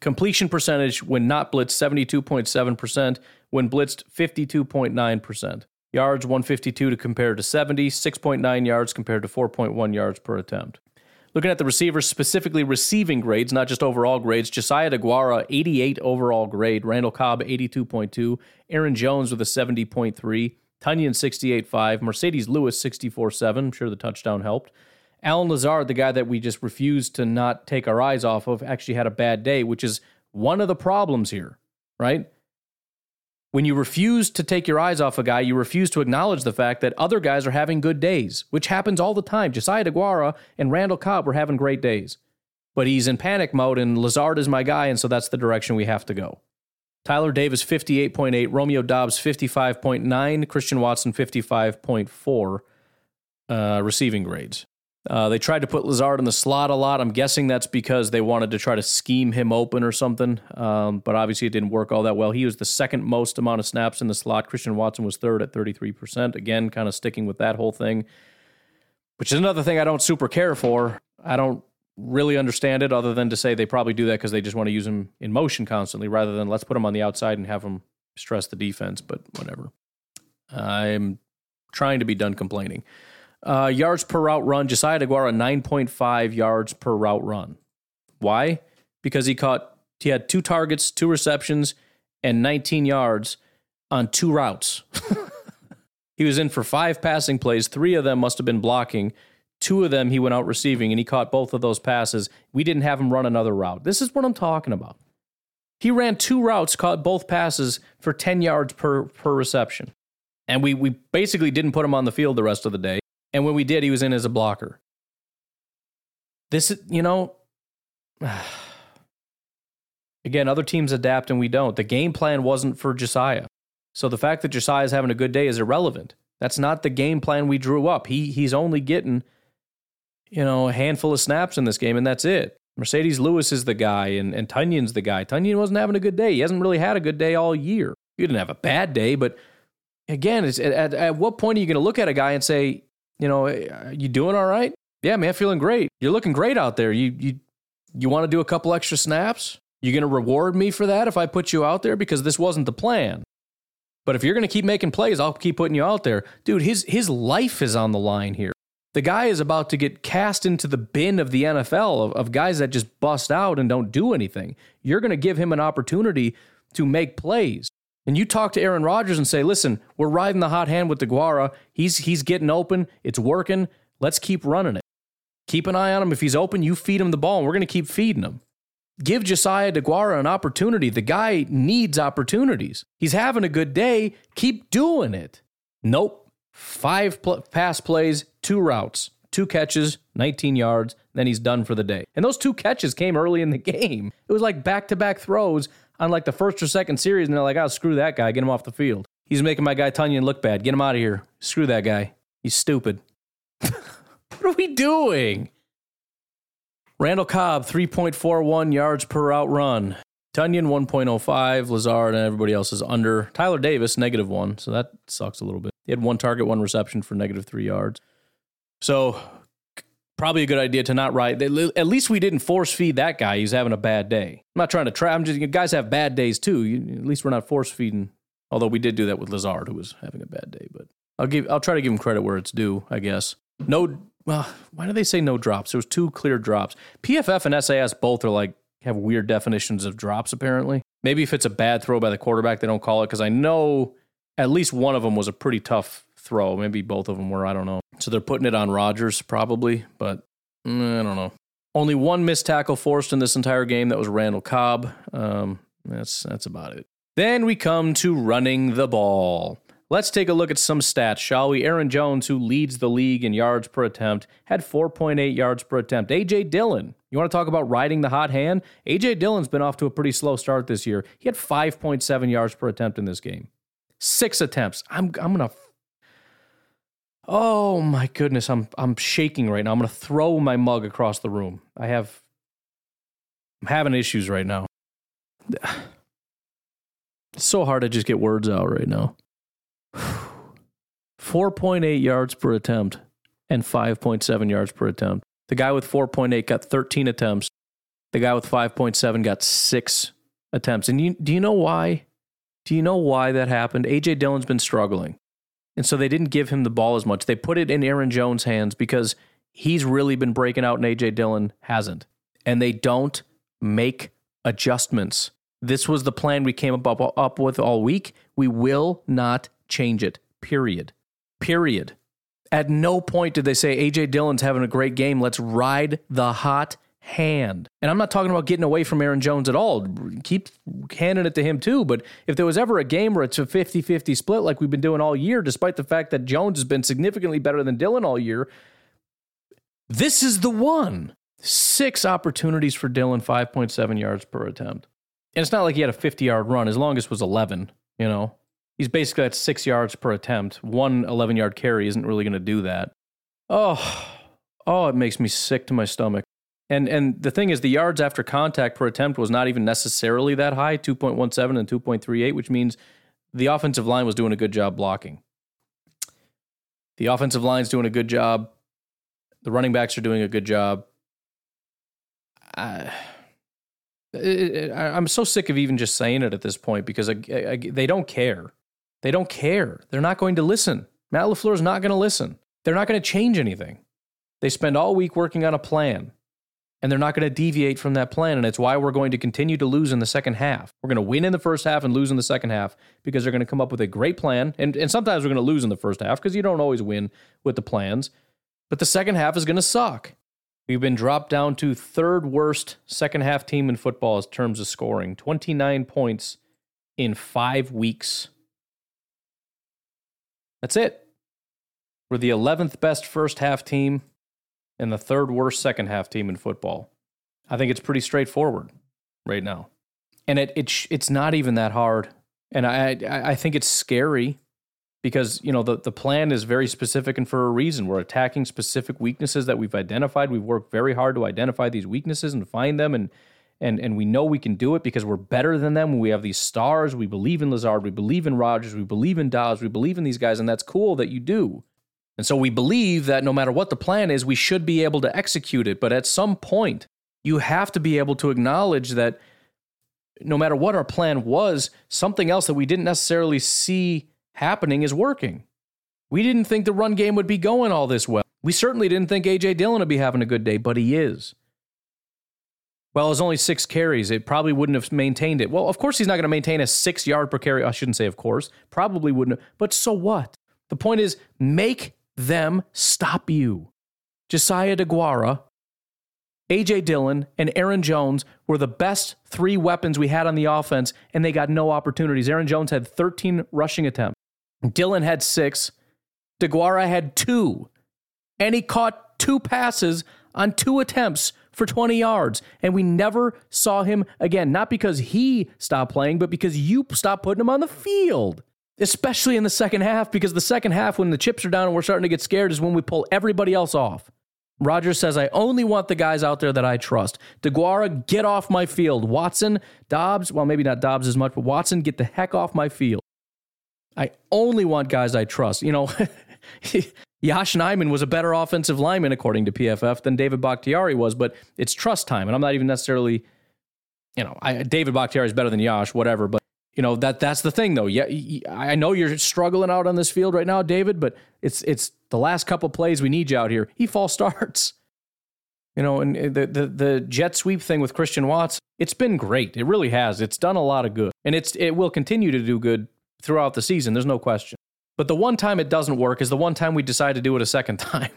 Completion percentage when not blitzed 72.7%, when blitzed 52.9%. Yards 152 to compare to 70, 6.9 yards compared to 4.1 yards per attempt. Looking at the receivers, specifically receiving grades, not just overall grades, Josiah DeGuara, 88 overall grade, Randall Cobb, 82.2, Aaron Jones with a 70.3, Tonyan, 68.5, Marcedes Lewis, 64.7. I'm sure the touchdown helped. Allen Lazard, the guy that we just refused to not take our eyes off of, actually had a bad day, which is one of the problems here, right? When you refuse to take your eyes off a guy, you refuse to acknowledge the fact that other guys are having good days, which happens all the time. Josiah DeGuara and Randall Cobb were having great days. But he's in panic mode, and Lazard is my guy, and so that's the direction we have to go. Tyler Davis, 58.8, Romeo Doubs 55.9, Christian Watson, 55.4 uh, receiving grades. Uh, they tried to put Lazard in the slot a lot. I'm guessing that's because they wanted to try to scheme him open or something. Um, but obviously, it didn't work all that well. He was the second most amount of snaps in the slot. Christian Watson was third at 33%. Again, kind of sticking with that whole thing, which is another thing I don't super care for. I don't really understand it other than to say they probably do that because they just want to use him in motion constantly rather than let's put him on the outside and have him stress the defense. But whatever. I'm trying to be done complaining. Uh, yards per route run, Josiah DeGuara, 9.5 yards per route run. Why? Because he caught, he had two targets, two receptions, and 19 yards on two routes. he was in for five passing plays. Three of them must have been blocking. Two of them he went out receiving, and he caught both of those passes. We didn't have him run another route. This is what I'm talking about. He ran two routes, caught both passes for 10 yards per, per reception. And we, we basically didn't put him on the field the rest of the day. And when we did, he was in as a blocker. This is, you know, again, other teams adapt and we don't. The game plan wasn't for Josiah. So the fact that Josiah is having a good day is irrelevant. That's not the game plan we drew up. He he's only getting, you know, a handful of snaps in this game, and that's it. Marcedes Lewis is the guy, and, and Tonyan's the guy. Tonyan wasn't having a good day. He hasn't really had a good day all year. He didn't have a bad day, but again, at, at what point are you going to look at a guy and say, you know, eh, you doing all right? Yeah, man, feeling great. You're looking great out there. You you you want to do a couple extra snaps? You going to reward me for that if I put you out there because this wasn't the plan. But if you're going to keep making plays, I'll keep putting you out there. Dude, his his life is on the line here. The guy is about to get cast into the bin of the NFL of, of guys that just bust out and don't do anything. You're going to give him an opportunity to make plays. And you talk to Aaron Rodgers and say, listen, we're riding the hot hand with DeGuara. He's he's getting open. It's working. Let's keep running it. Keep an eye on him. If he's open, you feed him the ball, and we're going to keep feeding him. Give Josiah DeGuara an opportunity. The guy needs opportunities. He's having a good day. Keep doing it. Nope. Five pl- pass plays, two routes, two catches, 19 yards, then he's done for the day. And those two catches came early in the game. It was like back to back throws on like the first or second series, and they're like, oh, screw that guy, get him off the field. He's making my guy Tonyan look bad. Get him out of here. Screw that guy. He's stupid. what are we doing? Randall Cobb, 3.41 yards per route run. Tonyan, 1.05. Lazard and everybody else is under. Tyler Davis, negative one. So that sucks a little bit. He had one target, one reception for negative three yards. So probably a good idea to not ride. At least we didn't force feed that guy. He's having a bad day. I'm not trying to try. I'm just guys have bad days too. At least we're not force feeding. Although we did do that with Lazard, who was having a bad day. But I'll give. I'll try to give him credit where it's due. I guess. No. Well, why do they say no drops? There was two clear drops. PFF and SAS both are like have weird definitions of drops. Apparently, maybe if it's a bad throw by the quarterback, they don't call it because I know at least one of them was a pretty tough throw. Maybe both of them were. I don't know. So they're putting it on Rodgers probably, but mm, I don't know. Only one missed tackle forced in this entire game. That was Randall Cobb. Um, that's that's about it. Then we come to running the ball. Let's take a look at some stats, shall we? Aaron Jones, who leads the league in yards per attempt, had 4.8 yards per attempt. AJ Dillon, you want to talk about riding the hot hand? AJ Dillon's been off to a pretty slow start this year. He had 5.7 yards per attempt in this game. Six attempts. I'm I'm gonna Oh my goodness, I'm I'm shaking right now. I'm gonna throw my mug across the room. I have I'm having issues right now. It's so hard to just get words out right now. 4.8 yards per attempt and 5.7 yards per attempt. The guy with 4.8 got 13 attempts. The guy with 5.7 got six attempts. And you, do you know why? Do you know why that happened? AJ Dillon's been struggling. And so they didn't give him the ball as much. They put it in Aaron Jones' hands because he's really been breaking out and AJ Dillon hasn't. And they don't make adjustments. This was the plan we came up, up, up with all week. We will not change it. Period. Period. At no point did they say AJ Dillon's having a great game. Let's ride the hot hand. And I'm not talking about getting away from Aaron Jones at all. Keep handing it to him too. But if there was ever a game where it's a 50 50 split like we've been doing all year, despite the fact that Jones has been significantly better than Dillon all year, this is the one. Six opportunities for Dillon, 5.7 yards per attempt. And it's not like he had a 50 yard run. His longest was 11, you know. He's basically at six yards per attempt. One 11 yard carry isn't really going to do that. Oh, oh, it makes me sick to my stomach. And and the thing is, the yards after contact per attempt was not even necessarily that high, 2.17 and 2.38, which means the offensive line was doing a good job blocking. The offensive line's doing a good job. The running backs are doing a good job. I, I'm so sick of even just saying it at this point because I, I, they don't care. They don't care. They're not going to listen. Matt LaFleur is not going to listen. They're not going to change anything. They spend all week working on a plan and they're not going to deviate from that plan. And it's why we're going to continue to lose in the second half. We're going to win in the first half and lose in the second half because they're going to come up with a great plan. And, and sometimes we're going to lose in the first half because you don't always win with the plans. But the second half is going to suck. We've been dropped down to third worst second half team in football in terms of scoring 29 points in five weeks. That's it. We're the 11th best first half team and the third worst second half team in football. I think it's pretty straightforward right now. And it, it it's not even that hard. And I, I think it's scary because, you know, the, the plan is very specific and for a reason. We're attacking specific weaknesses that we've identified. We've worked very hard to identify these weaknesses and find them and and and we know we can do it because we're better than them. We have these stars. We believe in Lazard. We believe in Rodgers. We believe in Doubs. We believe in these guys, and that's cool that you do. And so we believe that no matter what the plan is, we should be able to execute it. But at some point, you have to be able to acknowledge that no matter what our plan was, something else that we didn't necessarily see happening is working. We didn't think the run game would be going all this well. We certainly didn't think A.J. Dillon would be having a good day, but he is. Well, it's only six carries. It probably wouldn't have maintained it. Well, of course, he's not going to maintain a six yard per carry. I shouldn't say, of course. Probably wouldn't. But so what? The point is, make them stop you. Josiah DeGuara AJ Dillon and Aaron Jones were the best three weapons we had on the offense, and they got no opportunities. Aaron Jones had 13 rushing attempts. Dillon had six. DeGuara had two. And he caught two passes on two attempts for 20 yards. And we never saw him again. Not because he stopped playing, but because you stopped putting him on the field. Especially in the second half, because the second half, when the chips are down and we're starting to get scared, is when we pull everybody else off. Rodgers says, I only want the guys out there that I trust. DeGuara, get off my field. Watson, Doubs, well, maybe not Doubs as much, but Watson, get the heck off my field. I only want guys I trust. You know, Yosh Nijman was a better offensive lineman, according to PFF, than David Bakhtiari was, but it's trust time. And I'm not even necessarily, you know, I, David Bakhtiari is better than Yosh, whatever. But, you know, that that's the thing, though. Yeah, I know you're struggling out on this field right now, David, but it's it's the last couple plays we need you out here. He false starts. You know, and the, the the jet sweep thing with Christian Watts, it's been great. It really has. It's done a lot of good, and it's it will continue to do good throughout the season. There's no question. But the one time it doesn't work is the one time we decide to do it a second time.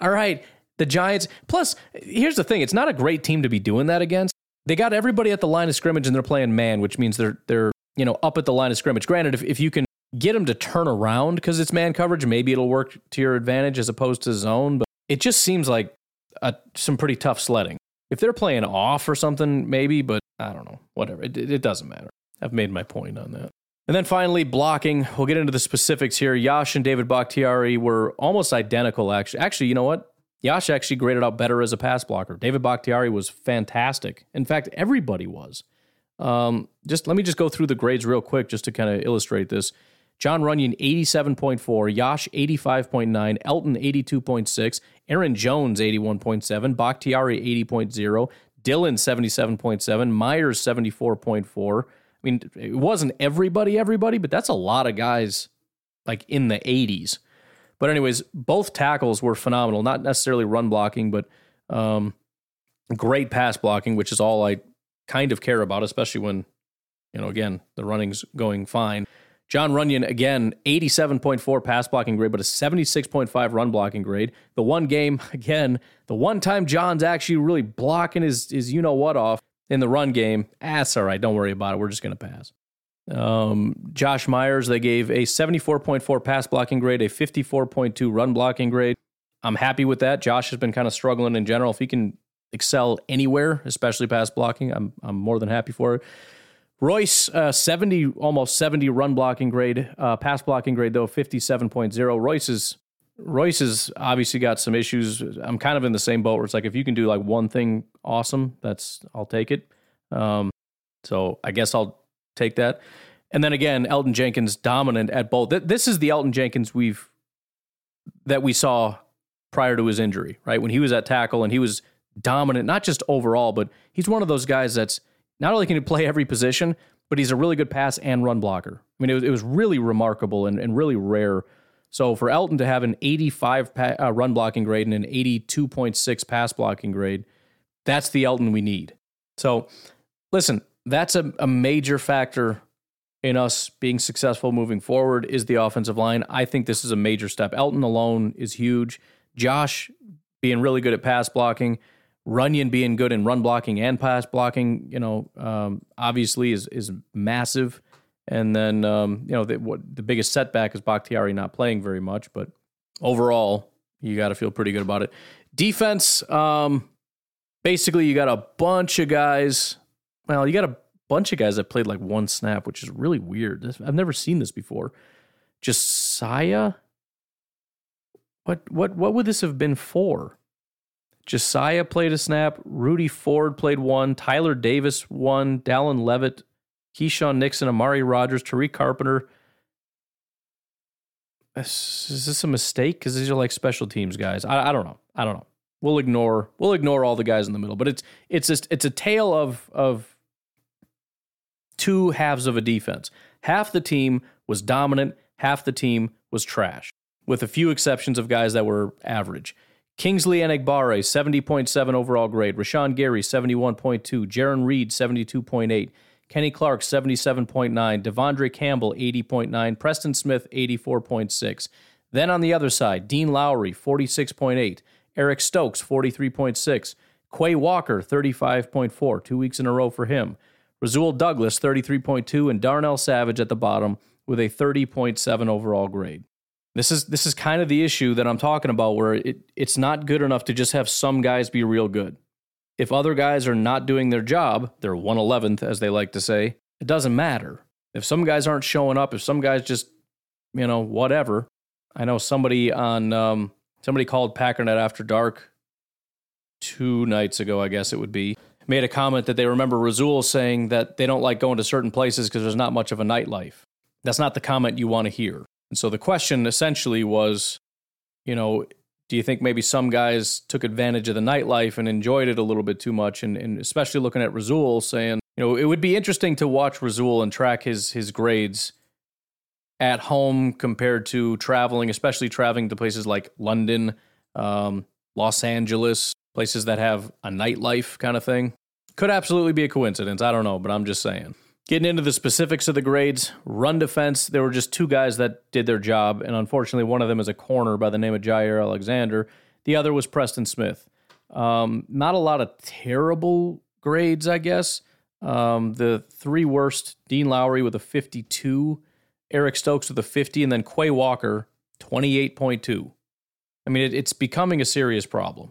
All right, the Giants. Plus, here's the thing: it's not a great team to be doing that against. They got everybody at the line of scrimmage and they're playing man, which means they're they're you know up at the line of scrimmage. Granted, if, if you can get them to turn around because it's man coverage, maybe it'll work to your advantage as opposed to zone. But it just seems like a, some pretty tough sledding. If they're playing off or something, maybe, but I don't know. Whatever. It, it doesn't matter. I've made my point on that. And then finally, blocking. We'll get into the specifics here. Yosh and David Bakhtiari were almost identical, actually. Actually, you know what? Yosh actually graded out better as a pass blocker. David Bakhtiari was fantastic. In fact, everybody was. Um, just let me just go through the grades real quick just to kind of illustrate this. Jon Runyan, 87.4, Yosh, 85.9, Elgton 82.6, Aaron Jones, 81.7, Bakhtiari, 80.0, Dillon 77.7, Myers, 74.4, I mean, it wasn't everybody, everybody, but that's a lot of guys like in the 80s. But, anyways, both tackles were phenomenal. Not necessarily run blocking, but um, great pass blocking, which is all I kind of care about, especially when, you know, again, the running's going fine. Jon Runyan, again, 87.4 pass blocking grade, but a 76.5 run blocking grade. The one game, again, the one time John's actually really blocking his, his you know what off in the run game. That's all right. Don't worry about it. We're just to pass. Um, Josh Myers, they gave a 74.4 pass blocking grade, a 54.2 run blocking grade. I'm happy with that. Josh has been kind of struggling in general. If he can excel anywhere, especially pass blocking, I'm I'm more than happy for it. Royce, uh, 70, almost 70 run blocking grade, uh, pass blocking grade though 57.0. Royce is Royce has obviously got some issues. I'm kind of in the same boat where it's like if you can do like one thing awesome, that's I'll take it. Um, so I guess I'll take that. And then again, Elgton Jenkins dominant at both. This is the Elgton Jenkins we've that we saw prior to his injury, right? When he was at tackle and he was dominant, not just overall, but he's one of those guys that's not only can he play every position, but he's a really good pass and run blocker. I mean, it was, it was really remarkable and, and really rare so for Elgton to have an 85 pa- uh, run blocking grade and an 82.6 pass blocking grade, that's the Elgton we need. So listen, that's a, a major factor in us being successful moving forward is the offensive line. I think this is a major step. Elgton alone is huge. Josh being really good at pass blocking, Runyan being good in run blocking and pass blocking, you know, um, obviously is is massive. And then, um, you know, the, what, the biggest setback is Bakhtiari not playing very much, but overall, you got to feel pretty good about it. Defense, um, basically, you got a bunch of guys. Well, you got a bunch of guys that played like one snap, which is really weird. I've never seen this before. Josiah, what what what would this have been for? Josiah played a snap. Rudy Ford played one. Tyler Davis one. Dallin Leavitt, Keisean Nixon, Amari Rodgers, Tariq Carpenter. Is this a mistake? Because these are like special teams guys. I, I don't know. I don't know. We'll ignore we'll ignore all the guys in the middle. But it's it's just it's a tale of of two halves of a defense. Half the team was dominant, half the team was trash, with a few exceptions of guys that were average. Kingsley Enagbare, 70.7 overall grade. Rashan Gary, 71.2. Jarran Reed, 72.8. Kenny Clark, 77.9. De'Vondre Campbell, 80.9. Preston Smith, 84.6. Then on the other side, Dean Lowry, 46.8. Eric Stokes, 43.6. Quay Walker, 35.4, two weeks in a row for him. Rasul Douglas, 33.2, and Darnell Savage at the bottom with a 30.7 overall grade. This is this is kind of the issue that I'm talking about where it, it's not good enough to just have some guys be real good. If other guys are not doing their job, they're 111th as they like to say, it doesn't matter. If some guys aren't showing up, if some guys just, you know, whatever. I know somebody on um, somebody called Packernet after dark two nights ago, I guess it would be, made a comment that they remember Rasul saying that they don't like going to certain places because there's not much of a nightlife. That's not the comment you want to hear. And so the question essentially was, you know, do you think maybe some guys took advantage of the nightlife and enjoyed it a little bit too much? And, and especially looking at Rasul saying, you know, it would be interesting to watch Rasul and track his his grades at home compared to traveling, especially traveling to places like London, um, Los Angeles, places that have a nightlife kind of thing. Could absolutely be a coincidence. I don't know, but I'm just saying. Getting into the specifics of the grades, run defense, there were just two guys that did their job, and unfortunately, one of them is a corner by the name of Jaire Alexander. The other was Preston Smith. Um, not a lot of terrible grades, I guess. Um, the three worst Dean Lowry with a 52, Eric Stokes with a 50, and then Quay Walker, 28.2. I mean, it, it's becoming a serious problem.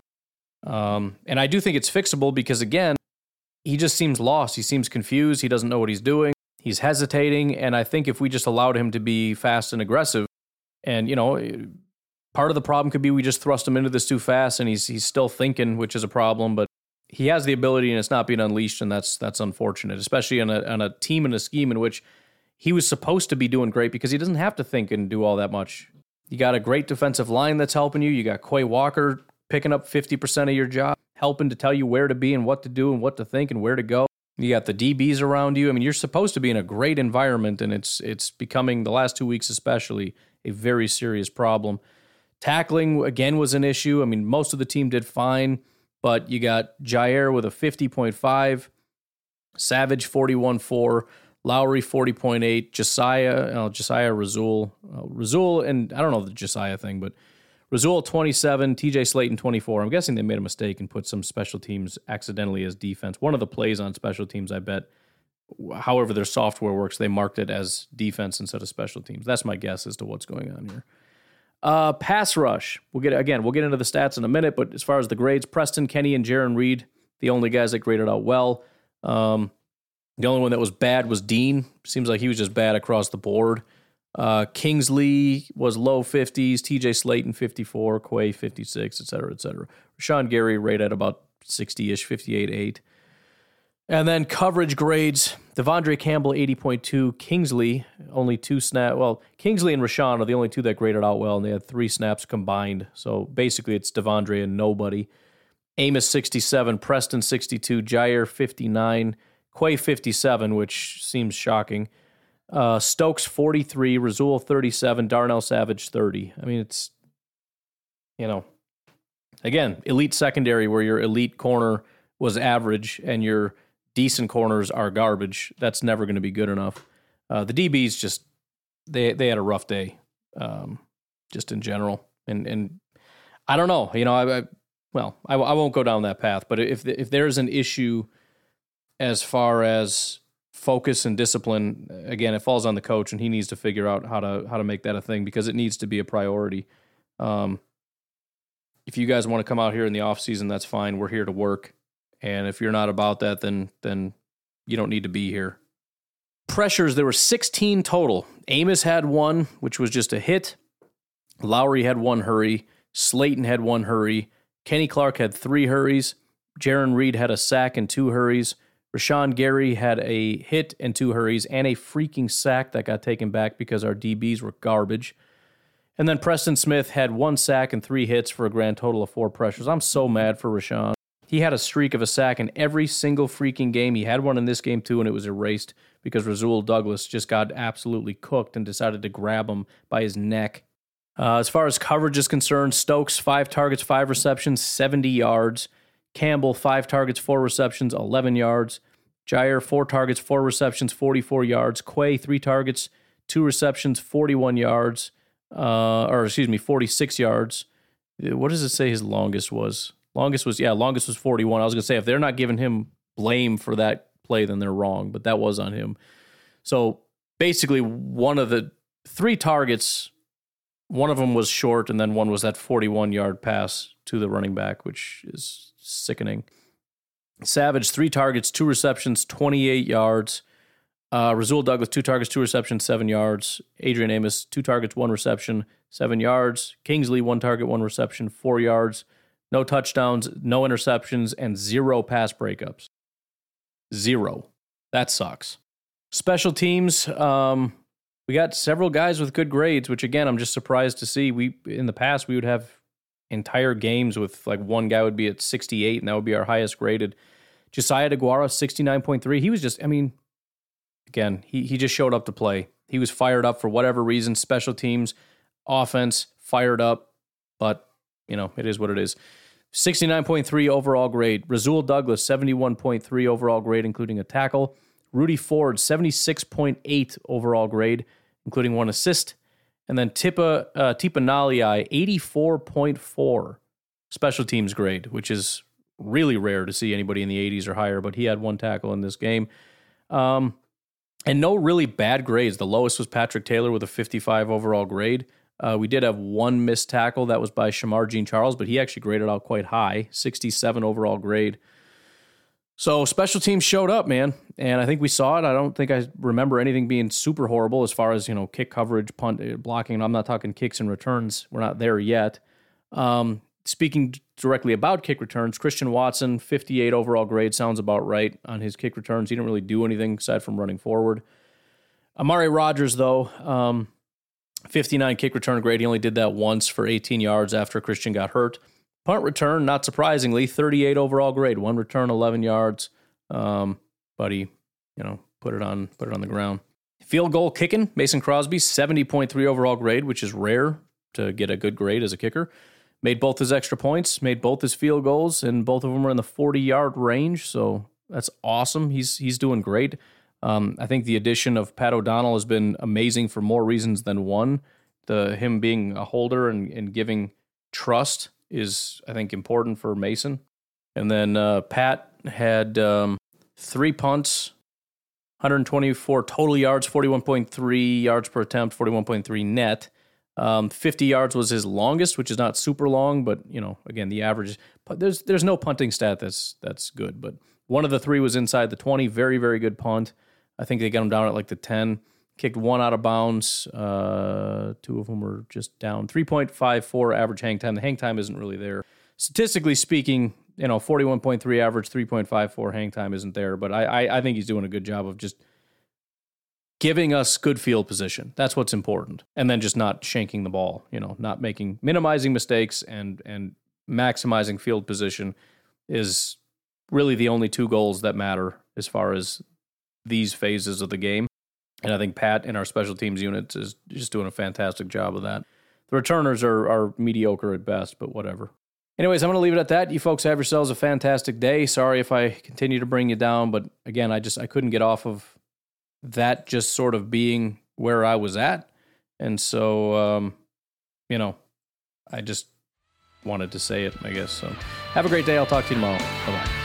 Um, and I do think it's fixable because, again, he just seems lost. He seems confused. He doesn't know what he's doing. He's hesitating. And I think if we just allowed him to be fast and aggressive, and, you know, part of the problem could be we just thrust him into this too fast and he's, he's still thinking, which is a problem. But he has the ability and it's not being unleashed. And that's, that's unfortunate, especially on a, on a team and a scheme in which he was supposed to be doing great because he doesn't have to think and do all that much. You got a great defensive line that's helping you. You got Quay Walker picking up 50% of your job helping to tell you where to be and what to do and what to think and where to go. You got the DBs around you. I mean, you're supposed to be in a great environment, and it's it's becoming the last two weeks especially a very serious problem. Tackling again was an issue. I mean, most of the team did fine, but you got Jaire with a 50.5, Savage 41.4, Lowry 40.8, Josiah, uh, Josiah Rasul, uh, Rasul, and I don't know the Josiah thing, but Rasul 27, TJ Slaton 24. I'm guessing they made a mistake and put some special teams accidentally as defense. One of the plays on special teams, I bet, however their software works, they marked it as defense instead of special teams. That's my guess as to what's going on here. Uh, pass rush. We'll get again. We'll get into the stats in a minute, but as far as the grades, Preston Kenny and Jarran Reed, the only guys that graded out well. Um, the only one that was bad was Dean. Seems like he was just bad across the board. Uh, Kingsley was low 50s, TJ Slaton 54, Quay 56, et cetera, et cetera. Rashan Gary rate at about 60 ish, 58 8. And then coverage grades De'Vondre Campbell 80.2, Kingsley only two snap. Well, Kingsley and Rashan are the only two that graded out well, and they had three snaps combined. So basically, it's De'Vondre and nobody. Amos 67, Preston 62, Jaire, 59, Quay 57, which seems shocking. Uh, Stokes 43, Rasul 37, Darnell Savage 30. I mean, it's, you know, again, elite secondary where your elite corner was average and your decent corners are garbage. That's never going to be good enough. Uh, the DBs just, they, they had a rough day, um, just in general. And, and I don't know, you know, I, I well, I, I won't go down that path, but if, if there's an issue as far as focus and discipline again it falls on the coach and he needs to figure out how to how to make that a thing because it needs to be a priority. Um, if you guys want to come out here in the off season that's fine. We're here to work. And if you're not about that then then you don't need to be here. Pressures there were 16 total. Amos had one which was just a hit. Lowry had one hurry. Slaton had one hurry. Kenny clark had three hurries. Jarran reed had a sack and two hurries Rashan Gary had a hit and two hurries and a freaking sack that got taken back because our DBs were garbage. And then Preston Smith had one sack and three hits for a grand total of four pressures. I'm so mad for Rashan. He had a streak of a sack in every single freaking game. He had one in this game too, and it was erased because Rasul Douglas just got absolutely cooked and decided to grab him by his neck. Uh, as far as coverage is concerned, Stokes, five targets, five receptions, 70 yards. Campbell, five targets, four receptions, 11 yards. Jaire, four targets, four receptions, 44 yards. Quay, three targets, two receptions, 41 yards, uh, or excuse me, 46 yards. what does it say his longest was? Longest was yeah, longest was 41. I was gonna say if they're not giving him blame for that play, then they're wrong. But that was on him. So basically, one of the three targets, one of them was short, and then one was that 41 yard pass to the running back, which is sickening. Savage, three targets, two receptions, 28 yards. Uh, Rasul Douglas, two targets, two receptions, seven yards. Adrian Amos, two targets, one reception, seven yards. Kingsley, one target, one reception, four yards. No touchdowns, no interceptions, and zero pass breakups. Zero. That sucks. Special teams, um, we got several guys with good grades, which again, I'm just surprised to see. We in the past we would have entire games with like one guy would be at 68, and that would be our highest graded. Josiah DeGuara, 69.3. He was just, I mean, again, he he just showed up to play. He was fired up for whatever reason. Special teams, offense, fired up, but you know, it is what it is. 69.3 overall grade. Rasul Douglas, 71.3 overall grade, including a tackle. Rudy Ford, 76.8 overall grade, including one assist. And then Tipa, uh, Tipa Galeai, 84.4 special teams grade, which is really rare to see anybody in the 80s or higher, but he had one tackle in this game. Um, and no really bad grades. The lowest was Patrick Taylor with a 55 overall grade. Uh, we did have one missed tackle that was by Shemar Jean Charles, but he actually graded out quite high, 67 overall grade. So special teams showed up, man, and I think we saw it. I don't think I remember anything being super horrible as far as you know kick coverage, punt uh, blocking. I'm not talking kicks and returns. We're not there yet. Um, speaking directly about kick returns, Christian Watson, 58 overall grade sounds about right on his kick returns. He didn't really do anything aside from running forward. Amari Rodgers, though, um, 59 kick return grade. He only did that once for 18 yards after Christian got hurt. Punt return, not surprisingly, 38 overall grade. One return, 11 yards. Um, you know, put it on put it on the ground. Field goal kicking, Mason Crosby, 70.3 overall grade, which is rare to get a good grade as a kicker. Made both his extra points, made both his field goals, and both of them are in the 40 yard range. So that's awesome. He's he's doing great. Um, I think the addition of Pat O'Donnell has been amazing for more reasons than one. The him being a holder and, and giving trust is, I think, important for Mason. And then uh, Pat had um, three punts, 124 total yards, 41.3 yards per attempt, 41.3 net. Um, 50 yards was his longest, which is not super long, but you know, again, the average. There's there's no punting stat that's that's good, but one of the three was inside the 20. Very very good punt. I think they got him down at like the 10. Kicked one out of bounds. Uh, two of them were just down. 3.54 average hang time. The hang time isn't really there. Statistically speaking, you know, 41.3 average, 3.54 hang time isn't there. But I, I, I think he's doing a good job of just giving us good field position. That's what's important. And then just not shanking the ball, you know, not making minimizing mistakes and and maximizing field position is really the only two goals that matter as far as these phases of the game. And I think Pat in our special teams units is just doing a fantastic job of that. The returners are, are mediocre at best, but whatever. Anyways, I'm going to leave it at that. You folks have yourselves a fantastic day. Sorry if I continue to bring you down, but again, I just I couldn't get off of that just sort of being where I was at, and so um, you know, I just wanted to say it. I guess so. Have a great day. I'll talk to you tomorrow. Bye bye.